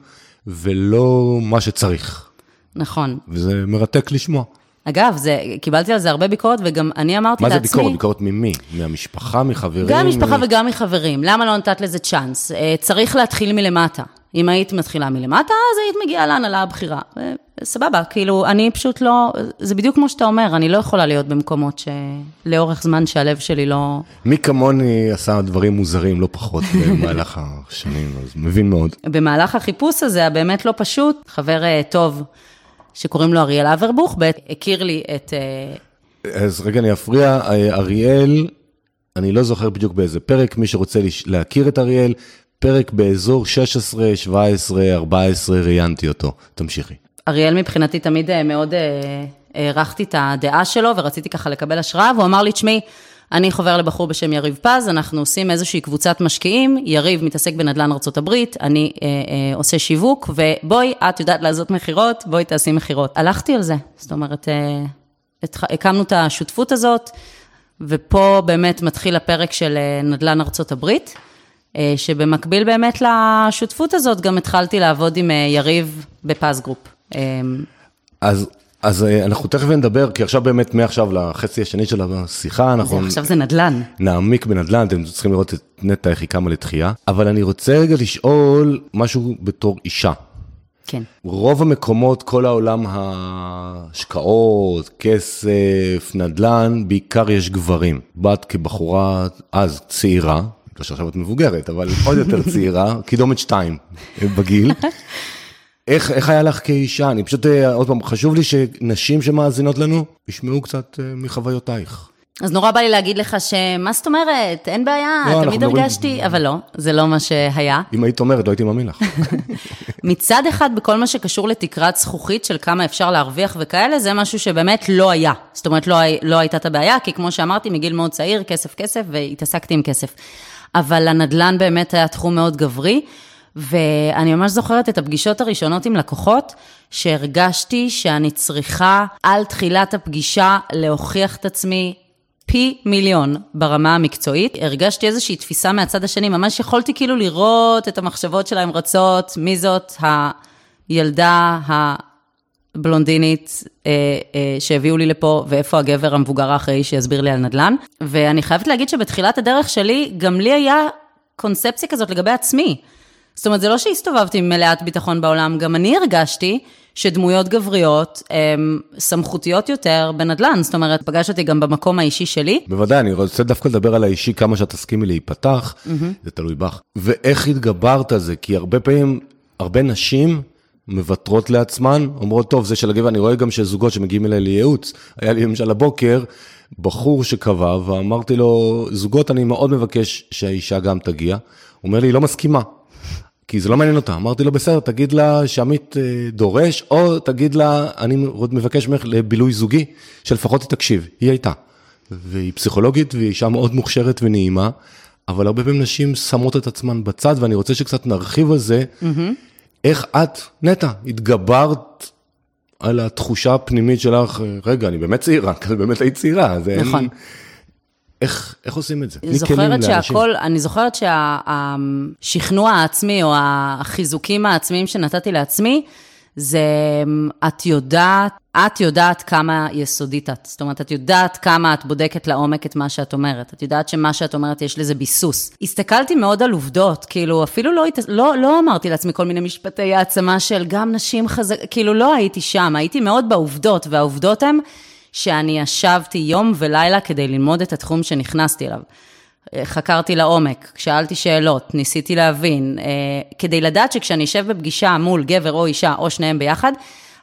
ולא מה שצריך. נכון. וזה מרתק לשמוע. אגב, זה, קיבלתי על זה הרבה ביקורת, וגם אני אמרתי לעצמי... מה זה ביקורת? ביקורת ממי? מהמשפחה, מחברים? גם משפחה מ... וגם מחברים. למה לא נתת לזה צ'אנס? אה, צריך להתחיל מלמטה. אם היית מתחילה מלמטה, אז היית מגיעה להנהלה הבכירה. סבבה, כאילו, אני פשוט לא... זה בדיוק כמו שאתה אומר, אני לא יכולה להיות במקומות שלאורך זמן שהלב שלי לא... מי כמוני עשה דברים מוזרים, לא פחות, במהלך השנים, אז מבין מאוד. במהלך החיפוש הזה, הבאמת לא פשוט, חבר אה, טוב. שקוראים לו אריאל אברבוך, הכיר לי את... אז רגע, אני אפריע, אריאל, אני לא זוכר בדיוק באיזה פרק, מי שרוצה להכיר את אריאל, פרק באזור 16, 17, 14, ראיינתי אותו. תמשיכי. אריאל מבחינתי תמיד מאוד הערכתי את הדעה שלו ורציתי ככה לקבל השראה, והוא אמר לי, תשמעי, אני חובר לבחור בשם יריב פז, אנחנו עושים איזושהי קבוצת משקיעים, יריב מתעסק בנדל"ן ארה"ב, אני אה, אה, עושה שיווק, ובואי, את יודעת לעשות מכירות, בואי תעשי מכירות. הלכתי על זה, זאת אומרת, אה, הקמנו את השותפות הזאת, ופה באמת מתחיל הפרק של אה, נדל"ן ארה"ב, אה, שבמקביל באמת לשותפות הזאת, גם התחלתי לעבוד עם אה, יריב בפז גרופ. אה, אז אז אה, אנחנו תכף נדבר, כי עכשיו באמת מעכשיו לחצי השני של השיחה, אנחנו... עכשיו זה נדל"ן. נעמיק בנדל"ן, אתם צריכים לראות את נטע איך היא קמה לתחייה. אבל אני רוצה רגע לשאול משהו בתור אישה. כן. רוב המקומות, כל העולם ההשקעות, כסף, נדל"ן, בעיקר יש גברים. בת כבחורה אז צעירה, לא שעכשיו את מבוגרת, אבל עוד יותר צעירה, קידומת שתיים בגיל. איך, איך היה לך כאישה? אני פשוט, אה, עוד פעם, חשוב לי שנשים שמאזינות לנו ישמעו קצת אה, מחוויותייך. אז נורא בא לי להגיד לך שמה זאת אומרת, אין בעיה, לא, תמיד הרגשתי, מדברים... אבל לא, זה לא מה שהיה. אם היית אומרת, לא הייתי מאמין לך. מצד אחד, בכל מה שקשור לתקרת זכוכית של כמה אפשר להרוויח וכאלה, זה משהו שבאמת לא היה. זאת אומרת, לא, לא הייתה את הבעיה, כי כמו שאמרתי, מגיל מאוד צעיר, כסף כסף, והתעסקתי עם כסף. אבל הנדל"ן באמת היה תחום מאוד גברי. ואני ממש זוכרת את הפגישות הראשונות עם לקוחות, שהרגשתי שאני צריכה על תחילת הפגישה להוכיח את עצמי פי מיליון ברמה המקצועית. הרגשתי איזושהי תפיסה מהצד השני, ממש יכולתי כאילו לראות את המחשבות שלהם רצות, מי זאת הילדה הבלונדינית אה, אה, שהביאו לי לפה, ואיפה הגבר המבוגר האחראי שיסביר לי על נדל"ן. ואני חייבת להגיד שבתחילת הדרך שלי, גם לי היה קונספציה כזאת לגבי עצמי. זאת אומרת, זה לא שהסתובבתי עם מלאת ביטחון בעולם, גם אני הרגשתי שדמויות גבריות הן סמכותיות יותר בנדל"ן. זאת אומרת, פגש אותי גם במקום האישי שלי. בוודאי, אני רוצה דווקא לדבר על האישי, כמה שאת תסכימי להיפתח, mm-hmm. זה תלוי בך. ואיך התגברת על זה? כי הרבה פעמים, הרבה נשים... מוותרות לעצמן, אומרות, טוב, זה של הגבר, אני רואה גם שזוגות שמגיעים אליי לייעוץ, היה לי למשל הבוקר, בחור שקבע, ואמרתי לו, זוגות, אני מאוד מבקש שהאישה גם תגיע. הוא אומר לי, היא לא מסכימה. כי זה לא מעניין אותה. אמרתי לו, בסדר, תגיד לה שעמית אה, דורש, או תגיד לה, אני מבקש ממך לבילוי זוגי, שלפחות היא תקשיב. היא הייתה. והיא פסיכולוגית, והיא אישה מאוד מוכשרת ונעימה, אבל הרבה פעמים נשים שמות את עצמן בצד, ואני רוצה שקצת נרחיב על זה. Mm-hmm. איך את, נטע, התגברת על התחושה הפנימית שלך, רגע, אני באמת צעירה, כי באמת היית צעירה, נכון. אין... איך, איך עושים את זה? אני זוכרת שהכל, אני זוכרת שהשכנוע העצמי או החיזוקים העצמיים שנתתי לעצמי, זה את יודעת, את יודעת כמה יסודית את. זאת אומרת, את יודעת כמה את בודקת לעומק את מה שאת אומרת. את יודעת שמה שאת אומרת יש לזה ביסוס. הסתכלתי מאוד על עובדות, כאילו אפילו לא, לא, לא אמרתי לעצמי כל מיני משפטי העצמה של גם נשים חזקות, כאילו לא הייתי שם, הייתי מאוד בעובדות, והעובדות הן... שאני ישבתי יום ולילה כדי ללמוד את התחום שנכנסתי אליו. חקרתי לעומק, שאלתי שאלות, ניסיתי להבין, אה, כדי לדעת שכשאני אשב בפגישה מול גבר או אישה או שניהם ביחד,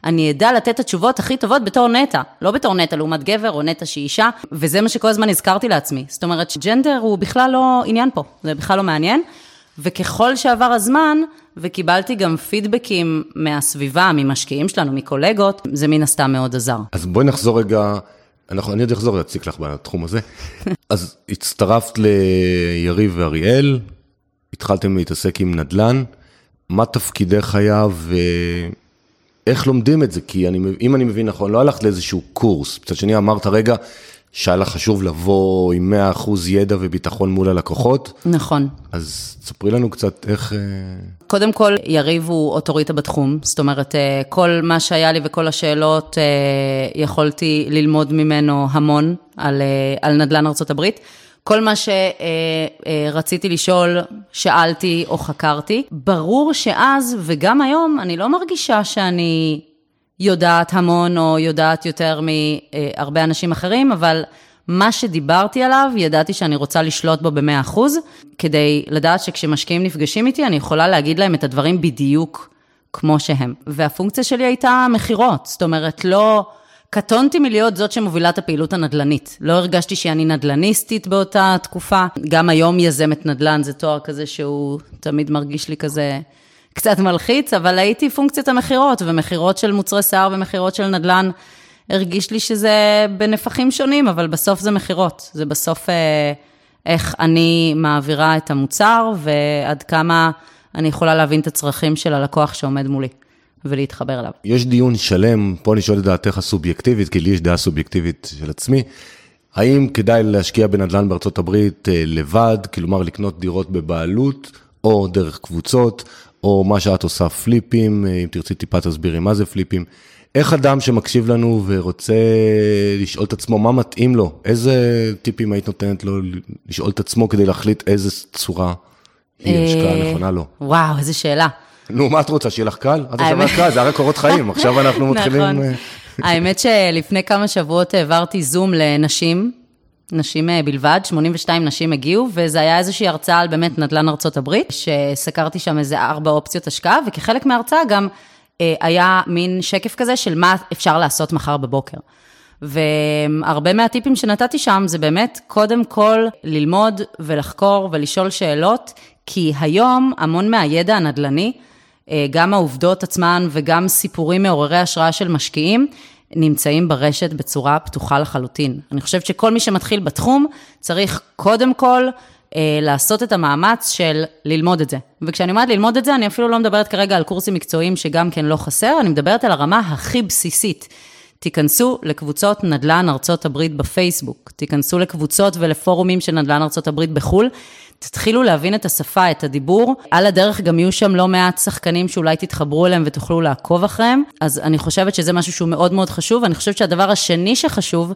אני אדע לתת את התשובות הכי טובות בתור נטע, לא בתור נטע לעומת גבר או נטע שהיא אישה, וזה מה שכל הזמן הזכרתי לעצמי. זאת אומרת שג'נדר הוא בכלל לא עניין פה, זה בכלל לא מעניין. וככל שעבר הזמן, וקיבלתי גם פידבקים מהסביבה, ממשקיעים שלנו, מקולגות, זה מן הסתם מאוד עזר. אז בואי נחזור רגע, אנחנו, אני עוד אחזור להציג לך בתחום הזה. אז הצטרפת ליריב ואריאל, התחלתם להתעסק עם נדל"ן, מה תפקידך היה ואיך לומדים את זה? כי אני, אם אני מבין נכון, לא הלכת לאיזשהו קורס, מצד שני אמרת, רגע, שהיה לך חשוב לבוא עם 100% ידע וביטחון מול הלקוחות. נכון. אז ספרי לנו קצת איך... אה, קודם כל, יריב הוא אוטוריטה בתחום, זאת אומרת, אה, כל מה שהיה לי וכל השאלות, אה, יכולתי ללמוד ממנו המון על, על נדל"ן ארה"ב. כל מה שרציתי לשאול, שאלתי או חקרתי. ברור שאז וגם היום, אני לא מרגישה שאני יודעת המון או יודעת יותר מהרבה אנשים אחרים, אבל מה שדיברתי עליו, ידעתי שאני רוצה לשלוט בו ב-100%, כדי לדעת שכשמשקיעים נפגשים איתי, אני יכולה להגיד להם את הדברים בדיוק כמו שהם. והפונקציה שלי הייתה מכירות, זאת אומרת, לא... קטונתי מלהיות זאת שמובילה את הפעילות הנדל"נית. לא הרגשתי שאני נדל"ניסטית באותה תקופה. גם היום יזמת נדל"ן זה תואר כזה שהוא תמיד מרגיש לי כזה קצת מלחיץ, אבל הייתי פונקציית המכירות, ומכירות של מוצרי שיער ומכירות של נדל"ן, הרגיש לי שזה בנפחים שונים, אבל בסוף זה מכירות. זה בסוף אה, איך אני מעבירה את המוצר, ועד כמה אני יכולה להבין את הצרכים של הלקוח שעומד מולי. ולהתחבר אליו. יש דיון שלם, פה אני שואל את דעתך הסובייקטיבית, כי לי יש דעה סובייקטיבית של עצמי. האם כדאי להשקיע בנדל"ן בארצות הברית אה, לבד, כלומר לקנות דירות בבעלות, או דרך קבוצות, או מה שאת עושה פליפים, אה, אם תרצי טיפה תסבירי מה זה פליפים. איך אדם שמקשיב לנו ורוצה לשאול את עצמו מה מתאים לו, איזה טיפים היית נותנת לו לשאול את עצמו כדי להחליט איזה צורה היא השקעה אה, נכונה לו? וואו, איזה שאלה. נו, מה את רוצה, שיהיה לך קל? את עכשיו קל, זה הרי קורות חיים, עכשיו אנחנו מתחילים... נכון. האמת שלפני כמה שבועות העברתי זום לנשים, נשים אה, בלבד, 82 נשים הגיעו, וזה היה איזושהי הרצאה על באמת נדל"ן ארצות הברית, שסקרתי שם איזה ארבע אופציות השקעה, וכחלק מההרצאה גם אה, היה מין שקף כזה של מה אפשר לעשות מחר בבוקר. והרבה מהטיפים שנתתי שם זה באמת, קודם כל, ללמוד ולחקור ולשאול שאלות, כי היום המון מהידע הנדל"ני, אה, גם העובדות עצמן וגם סיפורים מעוררי השראה של משקיעים, נמצאים ברשת בצורה פתוחה לחלוטין. אני חושבת שכל מי שמתחיל בתחום, צריך קודם כל אה, לעשות את המאמץ של ללמוד את זה. וכשאני אומרת ללמוד את זה, אני אפילו לא מדברת כרגע על קורסים מקצועיים שגם כן לא חסר, אני מדברת על הרמה הכי בסיסית. תיכנסו לקבוצות נדל"ן ארצות הברית בפייסבוק, תיכנסו לקבוצות ולפורומים של נדל"ן ארצות הברית בחו"ל, תתחילו להבין את השפה, את הדיבור. על הדרך גם יהיו שם לא מעט שחקנים שאולי תתחברו אליהם ותוכלו לעקוב אחריהם. אז אני חושבת שזה משהו שהוא מאוד מאוד חשוב. אני חושבת שהדבר השני שחשוב,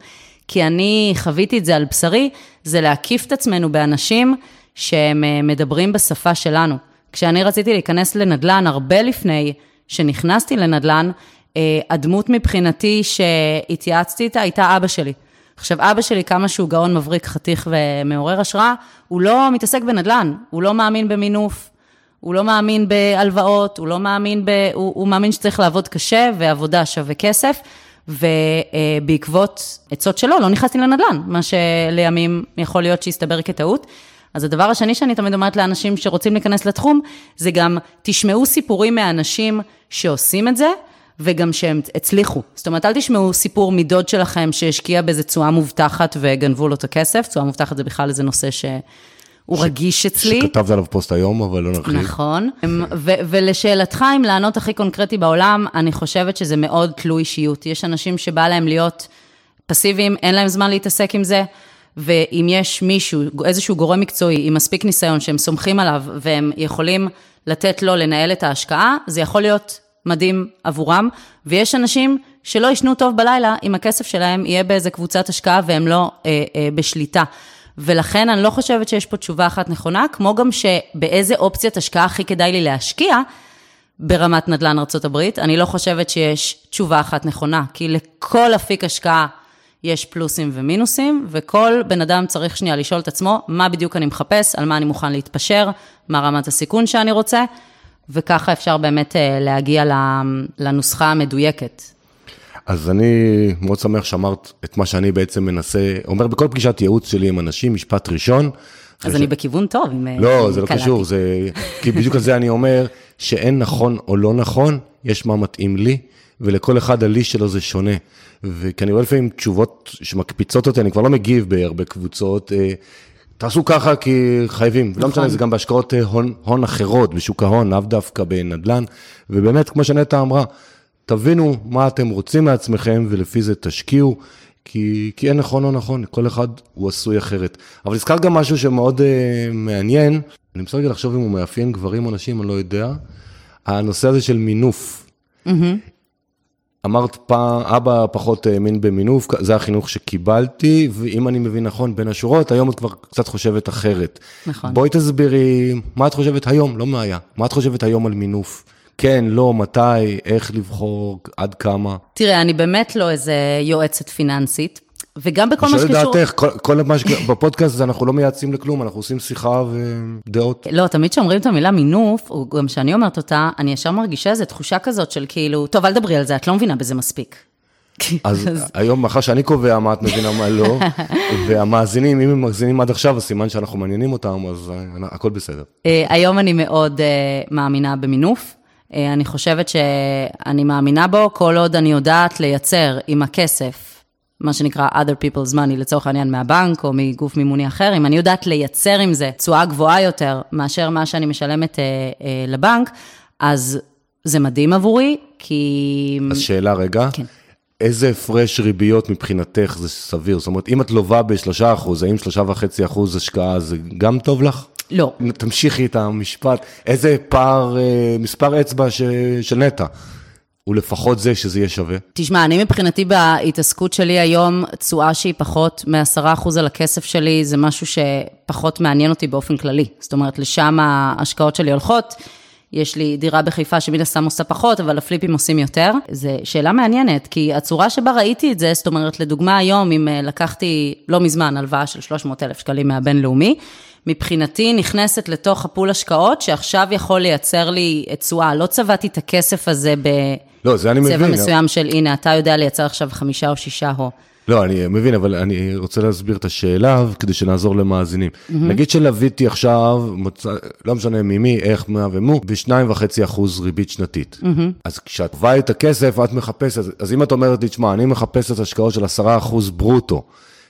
כי אני חוויתי את זה על בשרי, זה להקיף את עצמנו באנשים שהם אה, מדברים בשפה שלנו. כשאני רציתי להיכנס לנדל"ן הרבה לפני שנכנסתי לנדל"ן, אה, הדמות מבחינתי שהתייעצתי איתה הייתה אבא שלי. עכשיו, אבא שלי, כמה שהוא גאון מבריק, חתיך ומעורר השראה, הוא לא מתעסק בנדל"ן, הוא לא מאמין במינוף, הוא לא מאמין בהלוואות, הוא לא מאמין ב... הוא, הוא מאמין שצריך לעבוד קשה, ועבודה שווה כסף, ובעקבות עצות שלו לא נכנסתי לנדל"ן, מה שלימים יכול להיות שהסתבר כטעות. אז הדבר השני שאני תמיד אומרת לאנשים שרוצים להיכנס לתחום, זה גם תשמעו סיפורים מאנשים שעושים את זה, וגם שהם הצליחו. זאת אומרת, אל תשמעו סיפור מדוד שלכם שהשקיע באיזה תשואה מובטחת וגנבו לו את הכסף, תשואה מובטחת זה בכלל איזה נושא ש... הוא רגיש אצלי. שכתבת עליו פוסט היום, אבל לא נרחיב. נכון. ו- ולשאלתך, אם לענות הכי קונקרטי בעולם, אני חושבת שזה מאוד תלוי אישיות. יש אנשים שבא להם להיות פסיביים, אין להם זמן להתעסק עם זה, ואם יש מישהו, איזשהו גורם מקצועי עם מספיק ניסיון שהם סומכים עליו, והם יכולים לתת לו לנהל את ההשקעה, זה יכול להיות מדהים עבורם, ויש אנשים שלא יישנו טוב בלילה אם הכסף שלהם יהיה באיזה קבוצת השקעה והם לא אה, אה, בשליטה. ולכן אני לא חושבת שיש פה תשובה אחת נכונה, כמו גם שבאיזה אופציית השקעה הכי כדאי לי להשקיע ברמת נדל"ן ארה"ב, אני לא חושבת שיש תשובה אחת נכונה, כי לכל אפיק השקעה יש פלוסים ומינוסים, וכל בן אדם צריך שנייה לשאול את עצמו, מה בדיוק אני מחפש, על מה אני מוכן להתפשר, מה רמת הסיכון שאני רוצה, וככה אפשר באמת אה, להגיע לנוסחה המדויקת. אז אני מאוד שמח שאמרת את מה שאני בעצם מנסה, אומר בכל פגישת ייעוץ שלי עם אנשים, משפט ראשון. אז אני ש... בכיוון טוב, אם לא, זה לא. קשור, זה... כי בדיוק על זה אני אומר, שאין נכון או לא נכון, יש מה מתאים לי, ולכל אחד הלי שלו זה שונה. וכי אני רואה לפעמים תשובות שמקפיצות אותי, אני כבר לא מגיב בהרבה קבוצות, אה, תעשו ככה כי חייבים, נכון. לא משנה, זה גם בהשקעות אה, הון, הון אחרות, בשוק ההון, לאו דווקא בנדל"ן, ובאמת, כמו שנטע אמרה, תבינו מה אתם רוצים מעצמכם ולפי זה תשקיעו, כי, כי אין נכון או נכון, כל אחד הוא עשוי אחרת. אבל הזכרת גם משהו שמאוד uh, מעניין, אני מנסה רגע לחשוב אם הוא מאפיין גברים או נשים, אני לא יודע, הנושא הזה של מינוף. Mm-hmm. אמרת פעם, אבא פחות האמין במינוף, זה החינוך שקיבלתי, ואם אני מבין נכון, בין השורות, היום את כבר קצת חושבת אחרת. נכון. בואי תסבירי, מה את חושבת היום, לא מה היה, מה את חושבת היום על מינוף? כן, לא, מתי, איך לבחור, עד כמה? תראה, אני באמת לא איזה יועצת פיננסית, וגם בכל אני מה שואל את שקשור... דעתך, כל- כל מה שבפודקאסט הזה אנחנו לא מייעצים לכלום, אנחנו עושים שיחה ודעות. לא, תמיד כשאומרים את המילה מינוף, או גם כשאני אומרת אותה, אני ישר מרגישה איזו תחושה כזאת של כאילו, טוב, אל תדברי על זה, את לא מבינה בזה מספיק. אז היום, מאחר שאני קובע מה את מבינה, מה לא, והמאזינים, אם הם מאזינים עד עכשיו, אז סימן שאנחנו מעניינים אותם, אז אה, הכל בסדר. אה, היום אני מאוד אה, מאמינה במינוף. אני חושבת שאני מאמינה בו כל עוד אני יודעת לייצר עם הכסף, מה שנקרא other people's money, לצורך העניין מהבנק או מגוף מימוני אחר, אם אני יודעת לייצר עם זה תשואה גבוהה יותר מאשר מה שאני משלמת אה, אה, לבנק, אז זה מדהים עבורי, כי... אז שאלה רגע, כן. איזה הפרש ריביות מבחינתך זה סביר? זאת אומרת, אם את לובה בשלושה אחוז, האם שלושה וחצי אחוז השקעה זה גם טוב לך? לא, תמשיכי את המשפט. איזה פער, אה, מספר אצבע ש- של נטע, הוא לפחות זה שזה יהיה שווה? תשמע, אני מבחינתי בהתעסקות שלי היום, תשואה שהיא פחות מ-10% על הכסף שלי, זה משהו שפחות מעניין אותי באופן כללי. זאת אומרת, לשם ההשקעות שלי הולכות. יש לי דירה בחיפה שמן הסתם עושה פחות, אבל הפליפים עושים יותר. זו שאלה מעניינת, כי הצורה שבה ראיתי את זה, זאת אומרת, לדוגמה היום, אם אה, לקחתי לא מזמן הלוואה של 300 אלף שקלים מהבינלאומי, מבחינתי נכנסת לתוך הפול השקעות, שעכשיו יכול לייצר לי תשואה. לא צבעתי את הכסף הזה ב... לא, זה אני צבע מבין. מסוים של, הנה, אתה יודע לייצר עכשיו חמישה או שישה הו. לא, אני מבין, אבל אני רוצה להסביר את השאלה כדי שנעזור למאזינים. נגיד שלוויתי עכשיו, מוצא, לא משנה ממי, איך, מה ומו, ב-2.5% אחוז ריבית שנתית. אז כשאת תובעת את הכסף, את מחפשת, אז אם את אומרת לי, תשמע, אני מחפשת השקעות של 10% אחוז ברוטו,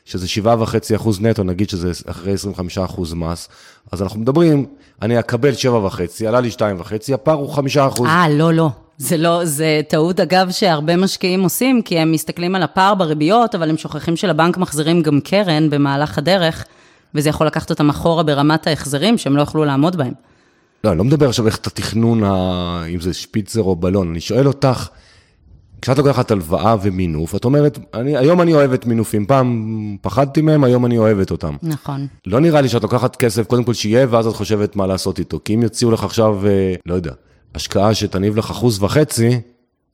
שזה 7.5% אחוז נטו, נגיד שזה אחרי 25% אחוז מס, אז אנחנו מדברים, אני אקבל 7.5, עלה לי 2.5, הפער הוא 5%. אחוז. אה, לא, לא. זה לא, זה טעות, אגב, שהרבה משקיעים עושים, כי הם מסתכלים על הפער בריביות, אבל הם שוכחים שלבנק מחזירים גם קרן במהלך הדרך, וזה יכול לקחת אותם אחורה ברמת ההחזרים, שהם לא יוכלו לעמוד בהם. לא, אני לא מדבר עכשיו איך את התכנון, ה... אם זה שפיצר או בלון, אני שואל אותך, כשאת לוקחת הלוואה ומינוף, את אומרת, אני, היום אני אוהבת מינופים, פעם פחדתי מהם, היום אני אוהבת אותם. נכון. לא נראה לי שאת לוקחת כסף, קודם כל שיהיה, ואז את חושבת מה לעשות איתו. כי אם יציעו לך עכשיו, אה, לא יודע, השקעה שתניב לך אחוז וחצי,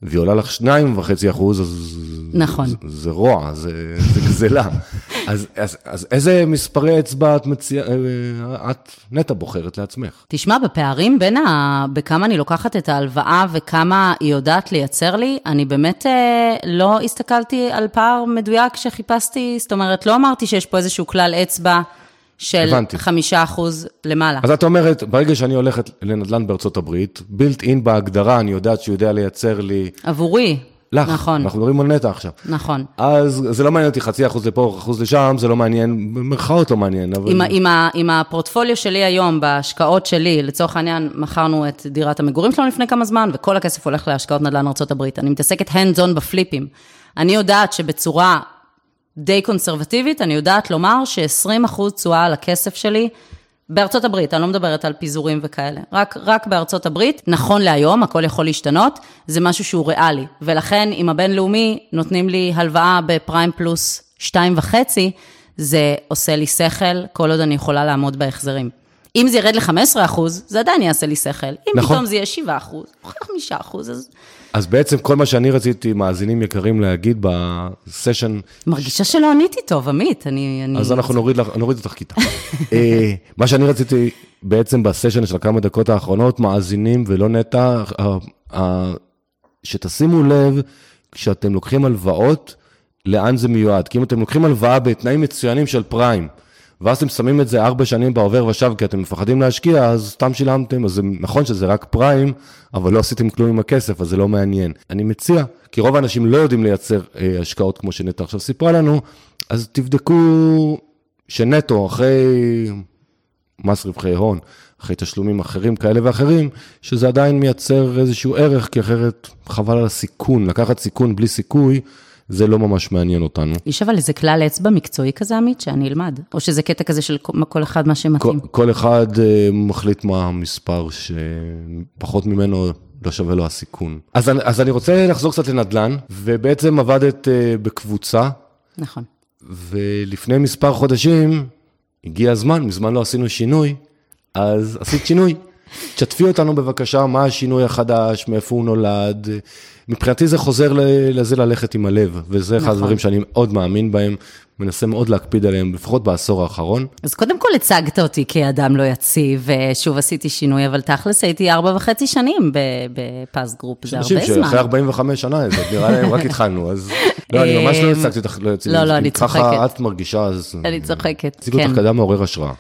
והיא עולה לך שניים וחצי אחוז, אז... נכון. זה, זה רוע, זה, זה גזלה. אז, אז, אז איזה מספרי אצבע את מציעה, אה, את נטע בוחרת לעצמך? תשמע, בפערים בין ה... בכמה אני לוקחת את ההלוואה וכמה היא יודעת לייצר לי, אני באמת אה, לא הסתכלתי על פער מדויק כשחיפשתי, זאת אומרת, לא אמרתי שיש פה איזשהו כלל אצבע של הבנתי. חמישה אחוז למעלה. אז את אומרת, ברגע שאני הולכת לנדל"ן בארצות הברית, בילט אין בהגדרה, אני יודעת שהוא יודע לייצר לי... עבורי. לך, נכון, אנחנו מדברים על נטע עכשיו. נכון. אז זה לא מעניין אותי חצי אחוז לפה, אחוז לשם, זה לא מעניין, במרכאות לא מעניין, אבל... עם, עם, עם הפורטפוליו שלי היום, בהשקעות שלי, לצורך העניין, מכרנו את דירת המגורים שלנו לפני כמה זמן, וכל הכסף הולך להשקעות נדל"ן ארה"ב. אני מתעסקת hands on בפליפים. אני יודעת שבצורה די קונסרבטיבית, אני יודעת לומר ש-20% תשואה על הכסף שלי, בארצות הברית, אני לא מדברת על פיזורים וכאלה, רק, רק בארצות הברית, נכון להיום, הכל יכול להשתנות, זה משהו שהוא ריאלי. ולכן, אם הבינלאומי נותנים לי הלוואה בפריים פלוס 2.5, זה עושה לי שכל, כל עוד אני יכולה לעמוד בהחזרים. אם זה ירד ל-15%, זה עדיין יעשה לי שכל. אם נכון. פתאום זה יהיה 7%, או 5%, אז אז בעצם כל מה שאני רציתי, מאזינים יקרים, להגיד בסשן, מרגישה שלא עניתי טוב, עמית, אני... אני... אז אנחנו נוריד, לך- נוריד אותך כיתה. אה, מה שאני רציתי בעצם בסשן של הכמה דקות האחרונות, מאזינים ולא נטע, אה, אה, שתשימו לב, כשאתם לוקחים הלוואות, לאן זה מיועד. כי אם אתם לוקחים הלוואה בתנאים מצוינים של פריים, ואז אתם שמים את זה ארבע שנים בעובר ושב, כי אתם מפחדים להשקיע, אז סתם שילמתם, אז זה נכון שזה רק פריים, אבל לא עשיתם כלום עם הכסף, אז זה לא מעניין. אני מציע, כי רוב האנשים לא יודעים לייצר אה, השקעות כמו שנטע עכשיו סיפרה לנו, אז תבדקו שנטו, אחרי מס רווחי הון, אחרי תשלומים אחרים כאלה ואחרים, שזה עדיין מייצר איזשהו ערך, כי אחרת חבל על הסיכון. לקחת סיכון בלי סיכוי, זה לא ממש מעניין אותנו. יש אבל איזה כלל אצבע מקצועי כזה, עמית, שאני אלמד? או שזה קטע כזה של כל- כל אחד מה כל, שמתאים? כל אחד אה, מחליט מה המספר שפחות ממנו לא שווה לו הסיכון. אז, אז אני רוצה לחזור קצת לנדל"ן, ובעצם עבדת אה, בקבוצה, נכון. ולפני מספר חודשים הגיע הזמן, מזמן לא עשינו שינוי, אז עשית שינוי. תשתפי אותנו בבקשה, מה השינוי החדש, מאיפה הוא נולד. מבחינתי זה חוזר לזה ללכת עם הלב, וזה אחד נכון. הדברים שאני מאוד מאמין בהם, מנסה מאוד להקפיד עליהם, לפחות בעשור האחרון. אז קודם כל הצגת אותי כאדם לא יציב, ושוב עשיתי שינוי, אבל תכלס הייתי ארבע וחצי שנים ב- בפז גרופ, זה אנשים הרבה זמן. שאחרי 45 שנה, זה נראה להם רק התחלנו, אז לא, אני ממש לא אמ, הצגתי אותך, לא יציב. לא, לא, אני צוחקת. ככה את מרגישה, אז... אני צוחקת, הציגו כן. אותך כאדם מעורר השראה,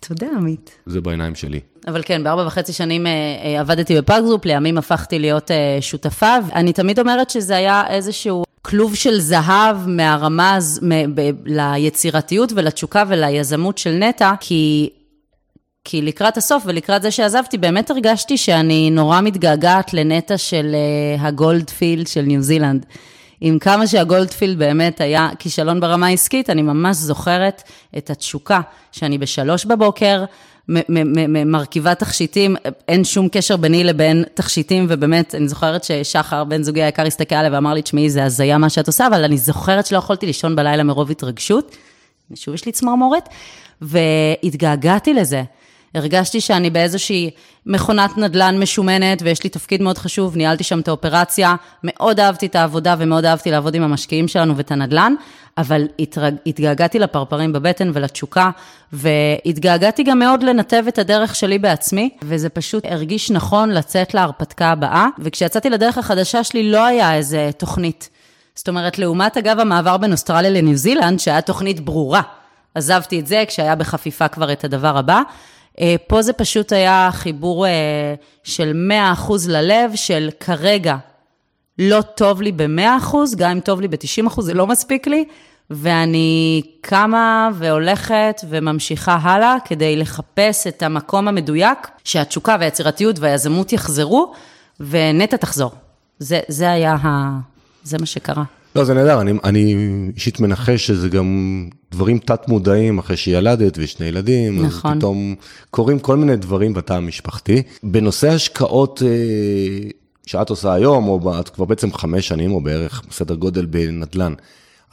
תודה, עמית. זה בעיניים שלי. אבל כן, בארבע וחצי שנים אה, אה, עבדתי בפאגזופ, לימים הפכתי להיות אה, שותפה. אני תמיד אומרת שזה היה איזשהו כלוב של זהב מהרמה, מ- ב- ליצירתיות ולתשוקה וליזמות של נטע, כי... כי לקראת הסוף ולקראת זה שעזבתי, באמת הרגשתי שאני נורא מתגעגעת לנטע של אה, הגולדפילד של ניו זילנד. עם כמה שהגולדפילד באמת היה כישלון ברמה העסקית, אני ממש זוכרת את התשוקה שאני בשלוש בבוקר, מרכיבה תכשיטים, אין שום קשר ביני לבין תכשיטים, ובאמת, אני זוכרת ששחר, בן זוגי היקר, הסתכל עליי ואמר לי, תשמעי, זה הזיה מה שאת עושה, אבל אני זוכרת שלא יכולתי לישון בלילה מרוב התרגשות. שוב יש לי צמרמורת, והתגעגעתי לזה. הרגשתי שאני באיזושהי מכונת נדל"ן משומנת, ויש לי תפקיד מאוד חשוב, ניהלתי שם את האופרציה, מאוד אהבתי את העבודה ומאוד אהבתי לעבוד עם המשקיעים שלנו ואת הנדל"ן, אבל התרג... התגעגעתי לפרפרים בבטן ולתשוקה, והתגעגעתי גם מאוד לנתב את הדרך שלי בעצמי, וזה פשוט הרגיש נכון לצאת להרפתקה הבאה, וכשיצאתי לדרך החדשה שלי לא היה איזה תוכנית. זאת אומרת, לעומת אגב המעבר בין אוסטרליה לניו זילנד, שהיה תוכנית ברורה. עזבתי את זה כשהיה בחפיפה כבר את הדבר הבא. אה, פה זה פשוט היה חיבור אה, של 100% ללב, של כרגע לא טוב לי ב-100%, גם אם טוב לי ב-90%, זה לא מספיק לי, ואני קמה והולכת וממשיכה הלאה כדי לחפש את המקום המדויק, שהתשוקה והיצירתיות והיזמות יחזרו, ונטע תחזור. זה, זה היה ה... זה מה שקרה. לא, זה נהדר, אני, אני אישית מנחש שזה גם דברים תת-מודעים אחרי שילדת ושני ילדים. נכון. אז פתאום קורים כל מיני דברים בתא המשפחתי. בנושא השקעות אה, שאת עושה היום, או את כבר בעצם חמש שנים, או בערך בסדר גודל בנדל"ן,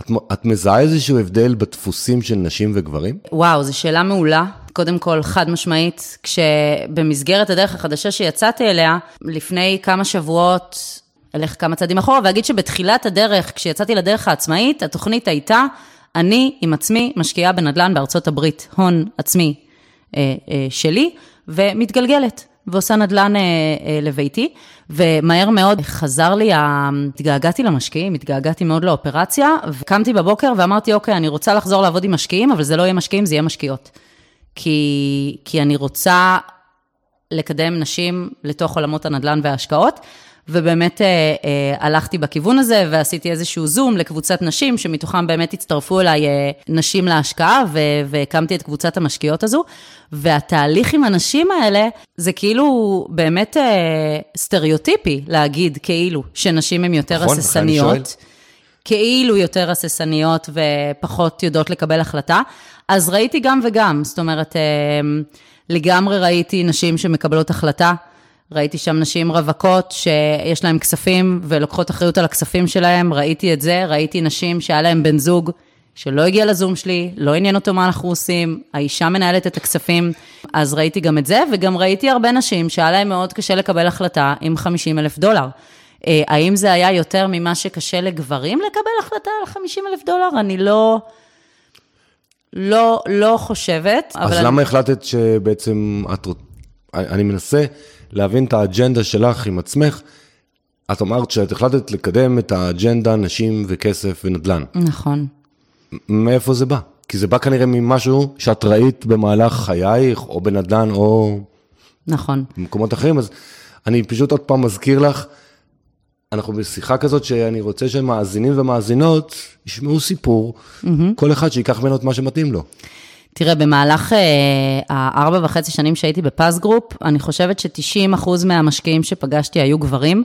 את, את מזהה איזשהו הבדל בדפוסים של נשים וגברים? וואו, זו שאלה מעולה. קודם כל, חד משמעית, כשבמסגרת הדרך החדשה שיצאתי אליה, לפני כמה שבועות, אלך כמה צעדים אחורה, ואגיד שבתחילת הדרך, כשיצאתי לדרך העצמאית, התוכנית הייתה, אני עם עצמי משקיעה בנדל"ן בארצות הברית, הון עצמי אה, אה, שלי, ומתגלגלת. ועושה נדל"ן אה, אה, לביתי, ומהר מאוד חזר לי, התגעגעתי למשקיעים, התגעגעתי מאוד לאופרציה, וקמתי בבוקר ואמרתי, אוקיי, אני רוצה לחזור לעבוד עם משקיעים, אבל זה לא יהיה משקיעים, זה יהיה משקיעות. כי, כי אני רוצה לקדם נשים לתוך עולמות הנדל"ן וההשקעות, ובאמת אה, אה, הלכתי בכיוון הזה ועשיתי איזשהו זום לקבוצת נשים, שמתוכם באמת הצטרפו אליי אה, נשים להשקעה, ו- והקמתי את קבוצת המשקיעות הזו, והתהליך עם הנשים האלה, זה כאילו באמת אה, סטריאוטיפי להגיד כאילו שנשים הן יותר נכון, הססניות. כאילו יותר הססניות ופחות יודעות לקבל החלטה. אז ראיתי גם וגם, זאת אומרת, אה, לגמרי ראיתי נשים שמקבלות החלטה. ראיתי שם נשים רווקות שיש להן כספים ולוקחות אחריות על הכספים שלהן, ראיתי את זה, ראיתי נשים שהיה להן בן זוג שלא הגיע לזום שלי, לא עניין אותו מה אנחנו עושים, האישה מנהלת את הכספים, אז ראיתי גם את זה, וגם ראיתי הרבה נשים שהיה להן מאוד קשה לקבל החלטה עם 50 אלף דולר. אה, האם זה היה יותר ממה שקשה לגברים לקבל החלטה על 50 אלף דולר? אני לא, לא, לא חושבת. אז אבל אני- למה החלטת שבעצם את... אני מנסה להבין את האג'נדה שלך עם עצמך. את אמרת שאת החלטת לקדם את האג'נדה נשים וכסף ונדל"ן. נכון. מאיפה זה בא? כי זה בא כנראה ממשהו שאת ראית במהלך חייך, או בנדל"ן, או נכון. במקומות אחרים, אז אני פשוט עוד פעם מזכיר לך, אנחנו בשיחה כזאת שאני רוצה שמאזינים ומאזינות ישמעו סיפור, כל אחד שיקח ממנו את מה שמתאים לו. תראה, במהלך אה, הארבע וחצי שנים שהייתי בפז גרופ, אני חושבת ש-90% מהמשקיעים שפגשתי היו גברים.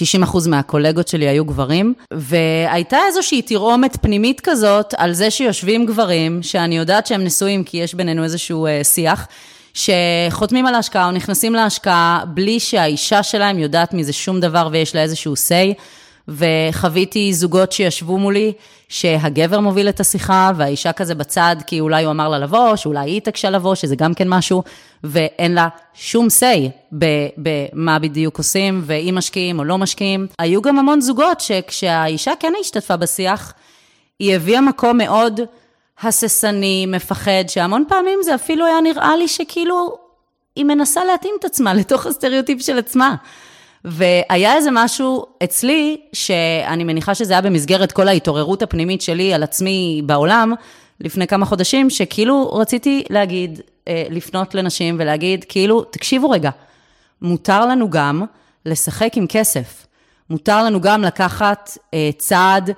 90% מהקולגות שלי היו גברים, והייתה איזושהי תרעומת פנימית כזאת על זה שיושבים גברים, שאני יודעת שהם נשואים כי יש בינינו איזשהו אה, שיח, שחותמים על ההשקעה או נכנסים להשקעה בלי שהאישה שלהם יודעת מזה שום דבר ויש לה איזשהו say, וחוויתי זוגות שישבו מולי, שהגבר מוביל את השיחה, והאישה כזה בצד, כי אולי הוא אמר לה לבוא, שאולי היא התעקשה לבוא, שזה גם כן משהו, ואין לה שום say במה בדיוק עושים, ואם משקיעים או לא משקיעים. היו גם המון זוגות שכשהאישה כן השתתפה בשיח, היא הביאה מקום מאוד הססני, מפחד, שהמון פעמים זה אפילו היה נראה לי שכאילו היא מנסה להתאים את עצמה לתוך הסטריאוטיפ של עצמה. והיה איזה משהו אצלי, שאני מניחה שזה היה במסגרת כל ההתעוררות הפנימית שלי על עצמי בעולם, לפני כמה חודשים, שכאילו רציתי להגיד, אה, לפנות לנשים ולהגיד, כאילו, תקשיבו רגע, מותר לנו גם לשחק עם כסף. מותר לנו גם לקחת אה, צעד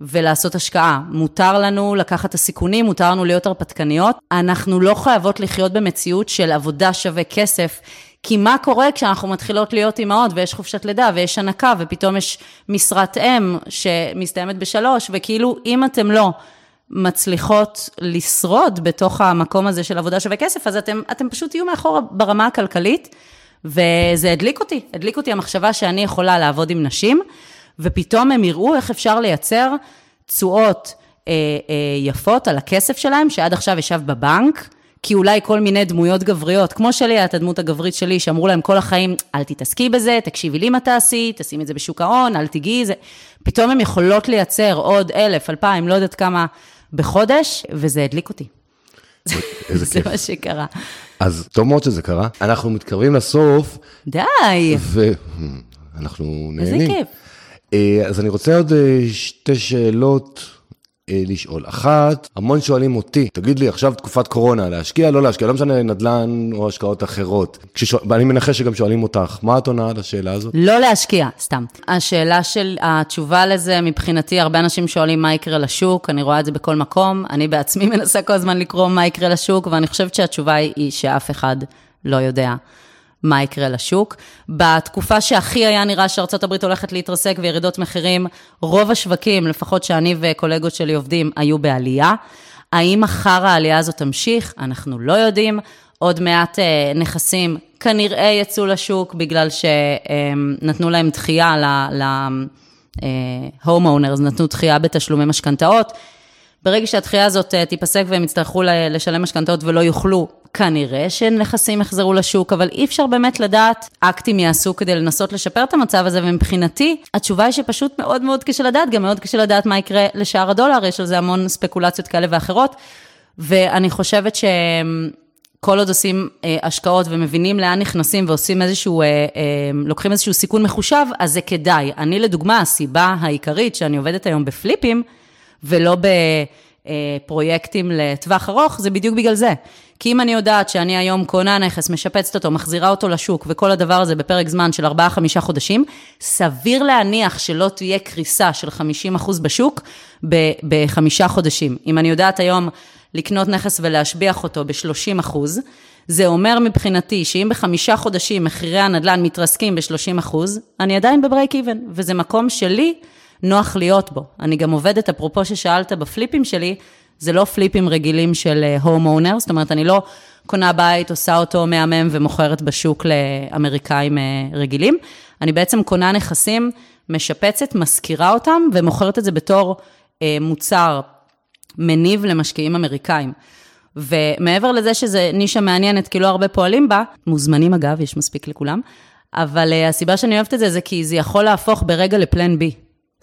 ולעשות השקעה. מותר לנו לקחת את הסיכונים, מותר לנו להיות הרפתקניות. אנחנו לא חייבות לחיות במציאות של עבודה שווה כסף, כי מה קורה כשאנחנו מתחילות להיות אימהות ויש חופשת לידה ויש הנקה ופתאום יש משרת אם שמסתיימת בשלוש, וכאילו אם אתם לא מצליחות לשרוד בתוך המקום הזה של עבודה שווה כסף, אז אתם, אתם פשוט תהיו מאחור ברמה הכלכלית, וזה הדליק אותי, הדליק אותי המחשבה שאני יכולה לעבוד עם נשים. ופתאום הם יראו איך אפשר לייצר תשואות אה, אה, יפות על הכסף שלהם, שעד עכשיו ישב בבנק, כי אולי כל מיני דמויות גבריות, כמו שלי הייתה הדמות הגברית שלי, שאמרו להם כל החיים, אל תתעסקי בזה, תקשיבי לי מה תעשי, תשימי את זה בשוק ההון, אל תיגעי, זה... פתאום הן יכולות לייצר עוד אלף, אלפיים, לא יודעת כמה בחודש, וזה הדליק אותי. איזה זה כיף. מה שקרה. אז טוב מאוד שזה קרה. אנחנו מתקרבים לסוף, די, ואנחנו איזה נהנים. כיף. אה, אז אני רוצה עוד אה, שתי שאלות לשאול. אחת, המון שואלים אותי, תגיד לי, עכשיו תקופת קורונה, להשקיע, לא להשקיע, לא משנה נדל"ן או השקעות אחרות. כששואל- ואני מנחש שגם שואלים אותך, מה את עונה על השאלה הזאת? לא להשקיע, סתם. השאלה של, התשובה לזה, מבחינתי, הרבה אנשים שואלים מה יקרה לשוק, אני רואה את זה בכל מקום. אני בעצמי מנסה כל הזמן לקרוא מה יקרה לשוק, ואני חושבת שהתשובה היא שאף אחד לא יודע מה יקרה לשוק. בתקופה שהכי היה נראה שארצות הברית הולכת להתרסק וירידות מחירים, רוב השווקים, לפחות שאני וקולגות שלי עובדים, היו בעלייה. האם מחר העלייה הזאת תמשיך? אנחנו לא יודעים. עוד מעט אה, נכסים כנראה יצאו לשוק בגלל שנתנו להם דחייה ל-homeowners, נתנו דחייה בתשלומי משכנתאות. ברגע שהדחייה הזאת אה, תיפסק והם יצטרכו לשלם משכנתאות ולא יוכלו, כנראה שנכסים יחזרו לשוק, אבל אי אפשר באמת לדעת אקטים יעשו כדי לנסות לשפר את המצב הזה, ומבחינתי, התשובה היא שפשוט מאוד מאוד קשה לדעת, גם מאוד קשה לדעת מה יקרה לשער הדולר, יש על זה המון ספקולציות כאלה ואחרות, ואני חושבת ש... כל עוד עושים אה, השקעות ומבינים לאן נכנסים ועושים איזשהו, אה, אה, לוקחים איזשהו סיכון מחושב, אז זה כדאי. אני לדוגמה, הסיבה העיקרית שאני עובדת היום בפליפים, ולא בפרויקטים לטווח ארוך, זה בדיוק בגלל זה. כי אם אני יודעת שאני היום קונה נכס, משפצת אותו, מחזירה אותו לשוק, וכל הדבר הזה בפרק זמן של 4-5 חודשים, סביר להניח שלא תהיה קריסה של 50% בשוק בחמישה חודשים. אם אני יודעת היום לקנות נכס ולהשביח אותו ב-30 אחוז, זה אומר מבחינתי שאם בחמישה חודשים מחירי הנדל"ן מתרסקים ב-30 אחוז, אני עדיין בברייק איבן, וזה מקום שלי נוח להיות בו. אני גם עובדת, אפרופו ששאלת בפליפים שלי, זה לא פליפים רגילים של הום אונר, זאת אומרת, אני לא קונה בית, עושה אותו מהמם ומוכרת בשוק לאמריקאים אה, רגילים. אני בעצם קונה נכסים, משפצת, משכירה אותם ומוכרת את זה בתור אה, מוצר מניב למשקיעים אמריקאים. ומעבר לזה שזה נישה מעניינת, כי לא הרבה פועלים בה, מוזמנים אגב, יש מספיק לכולם, אבל uh, הסיבה שאני אוהבת את זה, זה כי זה יכול להפוך ברגע לפלן בי.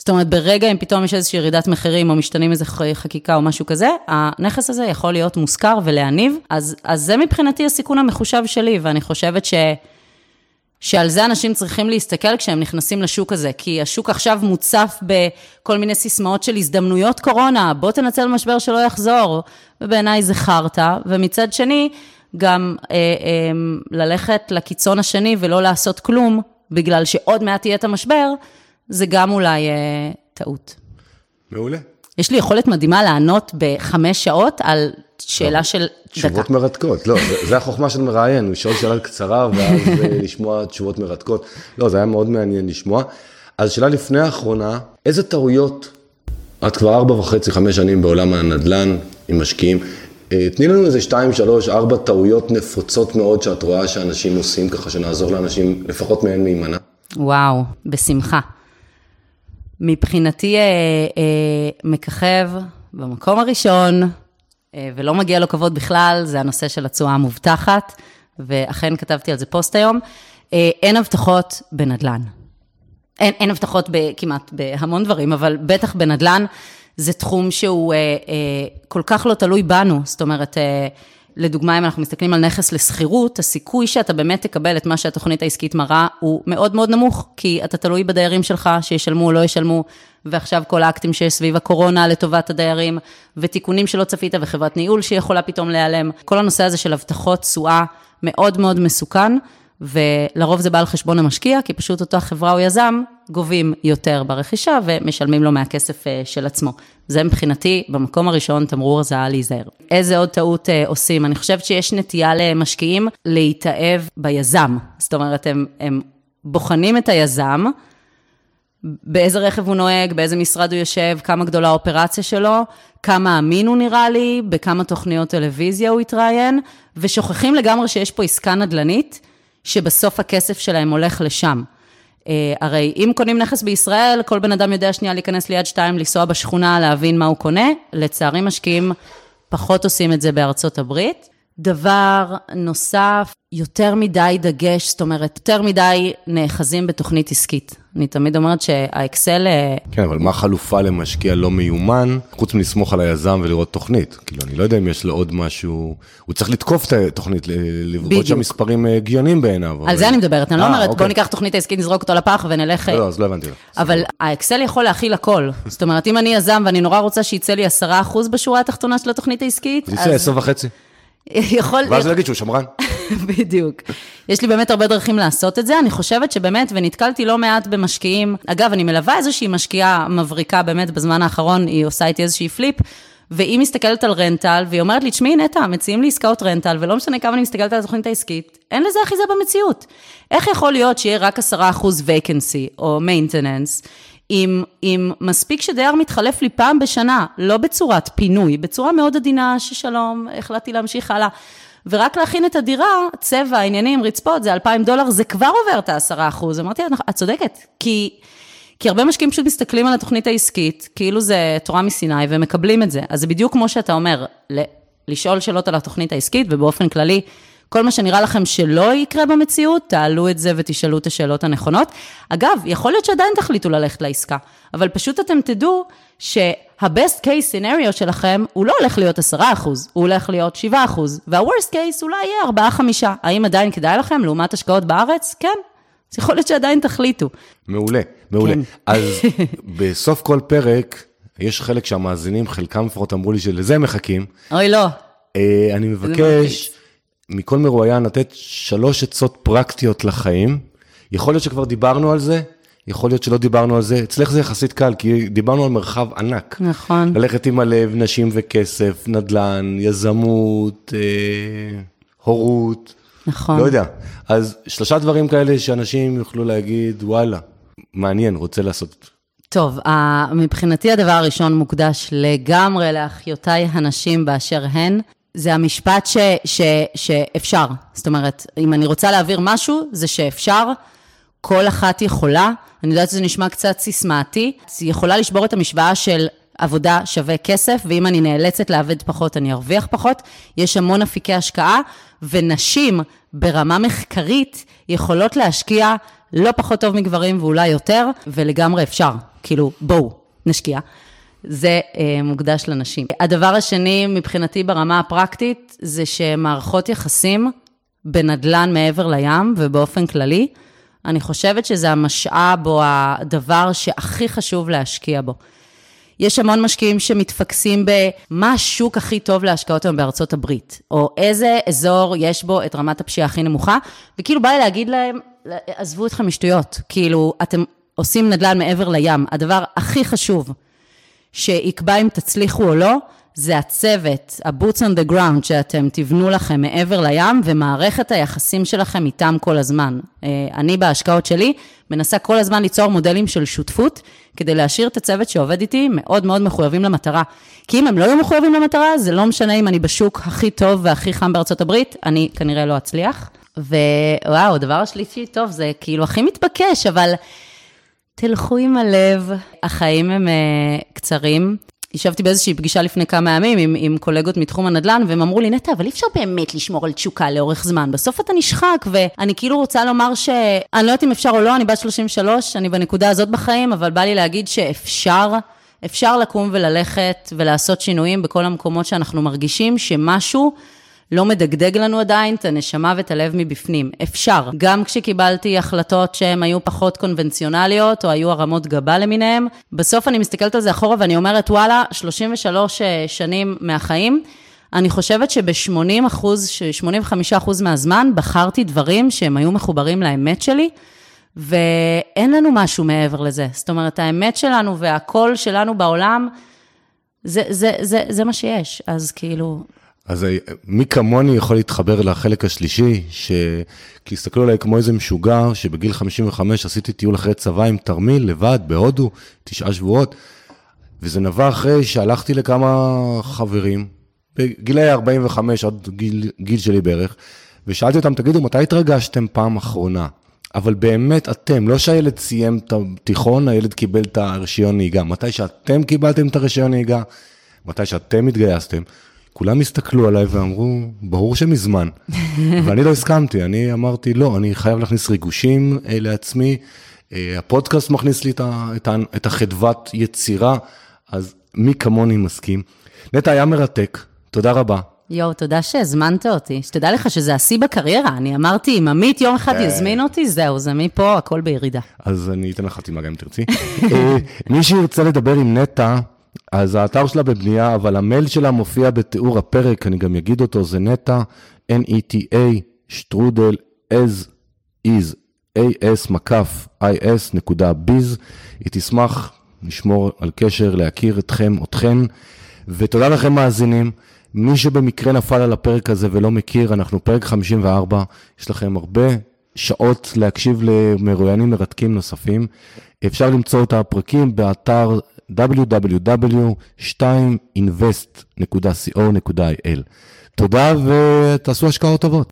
זאת אומרת, ברגע אם פתאום יש איזושהי ירידת מחירים, או משתנים איזה חקיקה או משהו כזה, הנכס הזה יכול להיות מושכר ולהניב. אז, אז זה מבחינתי הסיכון המחושב שלי, ואני חושבת ש... שעל זה אנשים צריכים להסתכל כשהם נכנסים לשוק הזה, כי השוק עכשיו מוצף בכל מיני סיסמאות של הזדמנויות קורונה, בוא תנצל משבר שלא יחזור, ובעיניי זה חרטא, ומצד שני, גם אה, אה, ללכת לקיצון השני ולא לעשות כלום, בגלל שעוד מעט יהיה את המשבר, זה גם אולי אה, טעות. מעולה. יש לי יכולת מדהימה לענות בחמש שעות על שאלה של דקה. תשובות מרתקות, לא, זה- החוכמה של מראיין, לשאול שאלה קצרה ואז אה, לשמוע תשובות מרתקות. לא, זה היה מאוד מעניין לשמוע. אז שאלה לפני האחרונה, איזה טעויות, את כבר ארבע וחצי, חמש שנים בעולם הנדל"ן עם משקיעים, אה, תני לנו איזה שתיים, שלוש, ארבע טעויות נפוצות מאוד שאת רואה שאנשים עושים, ככה שנעזור לאנשים לפחות מהן להימנע. וואו, בשמחה. מבחינתי, אה, אה, מככב במקום הראשון, אה, ולא מגיע לו כבוד בכלל, זה הנושא של התשואה המובטחת, ואכן כתבתי על זה פוסט היום. אה, אין הבטחות בנדל"ן. אין, אין הבטחות ב, כמעט בהמון דברים, אבל בטח בנדל"ן זה תחום שהוא אה, אה, כל כך לא תלוי בנו. זאת אומרת, אה, לדוגמה, אם אנחנו מסתכלים על נכס לשכירות, הסיכוי שאתה באמת תקבל את מה שהתוכנית העסקית מראה הוא מאוד מאוד נמוך, כי אתה תלוי בדיירים שלך, שישלמו או לא ישלמו, ועכשיו כל האקטים שיש סביב הקורונה לטובת הדיירים, ותיקונים שלא צפית, וחברת ניהול שיכולה פתאום להיעלם. כל הנושא הזה של הבטחות תשואה מאוד מאוד מסוכן. ולרוב זה בא על חשבון המשקיע, כי פשוט אותה חברה או יזם גובים יותר ברכישה ומשלמים לו מהכסף אה, של עצמו. זה מבחינתי, במקום הראשון, תמרור אזהרה להיזהר. איזה עוד טעות אה, עושים? אני חושבת שיש נטייה למשקיעים להתאהב ביזם. זאת אומרת, הם, הם בוחנים את היזם, באיזה רכב הוא נוהג, באיזה משרד הוא יושב, כמה גדולה האופרציה שלו, כמה אמין הוא נראה לי, בכמה תוכניות טלוויזיה הוא התראיין, ושוכחים לגמרי שיש פה עסקה נדל"נית. שבסוף הכסף שלהם הולך לשם. Uh, הרי אם קונים נכס בישראל, כל בן אדם יודע שנייה להיכנס ליד שתיים, לנסוע בשכונה, להבין מה הוא קונה. לצערי משקיעים פחות עושים את זה בארצות הברית. דבר נוסף, יותר מדי דגש, זאת אומרת, יותר מדי נאחזים בתוכנית עסקית. אני תמיד אומרת שהאקסל... אה, כן, אבל מה החלופה למשקיע לא מיומן, חוץ מלסמוך על היזם ולראות תוכנית? כאילו, אני לא יודע אם יש לו עוד משהו... הוא צריך לתקוף את התוכנית, לראות שהמספרים אה, הגיוניים בעיניו. על זה אני מדברת, אני לא אומרת, אוקיי. בוא ניקח תוכנית העסקית, נזרוק אותו לפח ונלך... לא, לא, אז לא הבנתי. אבל האקסל יכול להכיל הכל. זאת אומרת, אם אני יזם ואני נורא רוצה שיצא לי 10% בשורה התחתונה של התוכנית העסקית, אז... יצא 10 וחצי. יכול... ואז להגיד שהוא שמרן. בדיוק. יש לי באמת הרבה דרכים לעשות את זה. אני חושבת שבאמת, ונתקלתי לא מעט במשקיעים, אגב, אני מלווה איזושהי משקיעה מבריקה באמת בזמן האחרון, היא עושה איתי איזושהי פליפ, והיא מסתכלת על רנטל, והיא אומרת לי, תשמעי, נטע, מציעים לי עסקאות רנטל, ולא משנה כמה אני מסתכלת על התוכנית העסקית, אין לזה אחיזה במציאות. איך יכול להיות שיהיה רק 10% vacancy או maintenance, אם, אם מספיק שדייר מתחלף לי פעם בשנה, לא בצורת פינוי, בצורה מאוד עדינה, ששלום, החלטתי להמשיך הלאה. ורק להכין את הדירה, צבע, עניינים, רצפות, זה 2,000 דולר, זה כבר עובר את ה-10%. אמרתי, את צודקת, כי, כי הרבה משקיעים פשוט מסתכלים על התוכנית העסקית, כאילו זה תורה מסיני, ומקבלים את זה. אז זה בדיוק כמו שאתה אומר, לשאול שאלות על התוכנית העסקית, ובאופן כללי, כל מה שנראה לכם שלא יקרה במציאות, תעלו את זה ותשאלו את השאלות הנכונות. אגב, יכול להיות שעדיין תחליטו ללכת לעסקה, אבל פשוט אתם תדעו שה-best case scenario שלכם, הוא לא הולך להיות 10%, הוא הולך להיות 7%, וה-worst case אולי יהיה 4-5. האם עדיין כדאי לכם לעומת השקעות בארץ? כן. אז יכול להיות שעדיין תחליטו. מעולה, מעולה. כן. אז בסוף כל פרק, יש חלק שהמאזינים, חלקם לפחות אמרו לי שלזה מחכים. אוי, לא. אה, אני מבקש מכל מרואיין לתת שלוש עצות פרקטיות לחיים. יכול להיות שכבר דיברנו על זה, יכול להיות שלא דיברנו על זה. אצלך זה יחסית קל, כי דיברנו על מרחב ענק. נכון. ללכת עם הלב, נשים וכסף, נדל"ן, יזמות, אה, הורות. נכון. לא יודע. אז שלושה דברים כאלה שאנשים יוכלו להגיד, וואלה, מעניין, רוצה לעשות. טוב, מבחינתי הדבר הראשון מוקדש לגמרי לאחיותיי הנשים באשר הן. זה המשפט ש, ש, שאפשר. זאת אומרת, אם אני רוצה להעביר משהו, זה שאפשר, כל אחת יכולה. אני יודעת שזה נשמע קצת סיסמאתי, היא יכולה לשבור את המשוואה של עבודה שווה כסף, ואם אני נאלצת לעבד פחות, אני ארוויח פחות. יש המון אפיקי השקעה, ונשים ברמה מחקרית יכולות להשקיע לא פחות טוב מגברים ואולי יותר, ולגמרי אפשר. כאילו, בואו, נשקיע. זה אה, מוקדש לנשים. הדבר השני, מבחינתי ברמה הפרקטית, זה שמערכות יחסים בנדלן מעבר לים ובאופן כללי, אני חושבת שזה המשאב או הדבר שהכי חשוב להשקיע בו. יש המון משקיעים שמתפקסים במה השוק הכי טוב להשקעות היום בארצות הברית, או איזה אזור יש בו את רמת הפשיעה הכי נמוכה, וכאילו בא לי להגיד להם, עזבו אתכם משטויות, כאילו, אתם עושים נדל"ן מעבר לים, הדבר הכי חשוב שיקבע אם תצליחו או לא, זה הצוות, ה-boots on the ground שאתם תבנו לכם מעבר לים, ומערכת היחסים שלכם איתם כל הזמן. אה, אני בהשקעות שלי מנסה כל הזמן ליצור מודלים של שותפות, כדי להשאיר את הצוות שעובד איתי מאוד מאוד מחויבים למטרה. כי אם הם לא יהיו מחויבים למטרה, זה לא משנה אם אני בשוק הכי טוב והכי חם בארצות הברית, אני כנראה לא אצליח. ווואו, הדבר השלישי, טוב, זה כאילו הכי מתבקש, אבל תלכו עם הלב, החיים הם uh, קצרים. ישבתי באיזושהי פגישה לפני כמה ימים עם, עם קולגות מתחום הנדל"ן, והם אמרו לי, נטע, אבל אי אפשר באמת לשמור על תשוקה לאורך זמן, בסוף אתה נשחק, ואני כאילו רוצה לומר ש... אני לא יודעת אם אפשר או לא, אני בת 33, אני בנקודה הזאת בחיים, אבל בא לי להגיד שאפשר, אפשר לקום וללכת ולעשות שינויים בכל המקומות שאנחנו מרגישים שמשהו... לא מדגדג לנו עדיין את הנשמה ואת הלב מבפנים. אפשר. גם כשקיבלתי החלטות שהן היו פחות קונבנציונליות, או היו הרמות גבה למיניהן, בסוף אני מסתכלת על זה אחורה ואני אומרת, וואלה, 33 אה, שנים מהחיים, אני חושבת שב-80 אחוז, 85 אחוז מהזמן, בחרתי דברים שהם היו מחוברים לאמת שלי, ואין לנו משהו מעבר לזה. זאת אומרת, האמת שלנו והקול שלנו בעולם, זה, זה, זה, זה מה שיש. אז כאילו, אז אה, מי כמוני יכול להתחבר לחלק השלישי, ש... כי הסתכלו עליי כמו איזה משוגע, שבגיל 55 עשיתי טיול אחרי צבא עם תרמיל, לבד, בהודו, תשעה שבועות, וזה נבע אחרי שהלכתי לכמה חברים, בגילי 45 עד גיל, גיל שלי בערך, ושאלתי אותם, תגידו, מתי התרגשתם פעם אחרונה? אבל באמת אתם, לא שהילד סיים את התיכון, הילד קיבל את הרישיון נהיגה, מתי שאתם קיבלתם את הרישיון נהיגה, מתי שאתם התגייסתם, כולם הסתכלו עליי ואמרו, ברור שמזמן. ואני לא הסכמתי, אני אמרתי, לא, אני חייב להכניס ריגושים אה, לעצמי. אה, הפודקאסט מכניס לי את, החדוות יצירה, אז מי כמוני מסכים. נטע, היה מרתק, תודה רבה. יואו, תודה שהזמנת אותי. שתדע לך שזה השיא בקריירה. אני אמרתי, אם עמית יום אחד אה. יזמין אותי, זהו, זה מפה, הכל בירידה. אז אני אתן לך חתימה גם אם תרצי. מי שירצה לדבר עם נטע, אז האתר שלה בבנייה, אבל המייל שלה מופיע בתיאור הפרק, אני גם אגיד אותו, זה נטע, N-E-T-A, שטרודל, as is, as מקף, is נקודה ביז. היא תשמח לשמור על קשר, להכיר אתכם, אתכן, ותודה לכם מאזינים. מי שבמקרה נפל על הפרק הזה ולא מכיר, אנחנו פרק 54, יש לכם הרבה שעות להקשיב למרואיינים מרתקים נוספים. אפשר למצוא את הפרקים באתר www.2invest.co.il. תודה ותעשו השקעות טובות.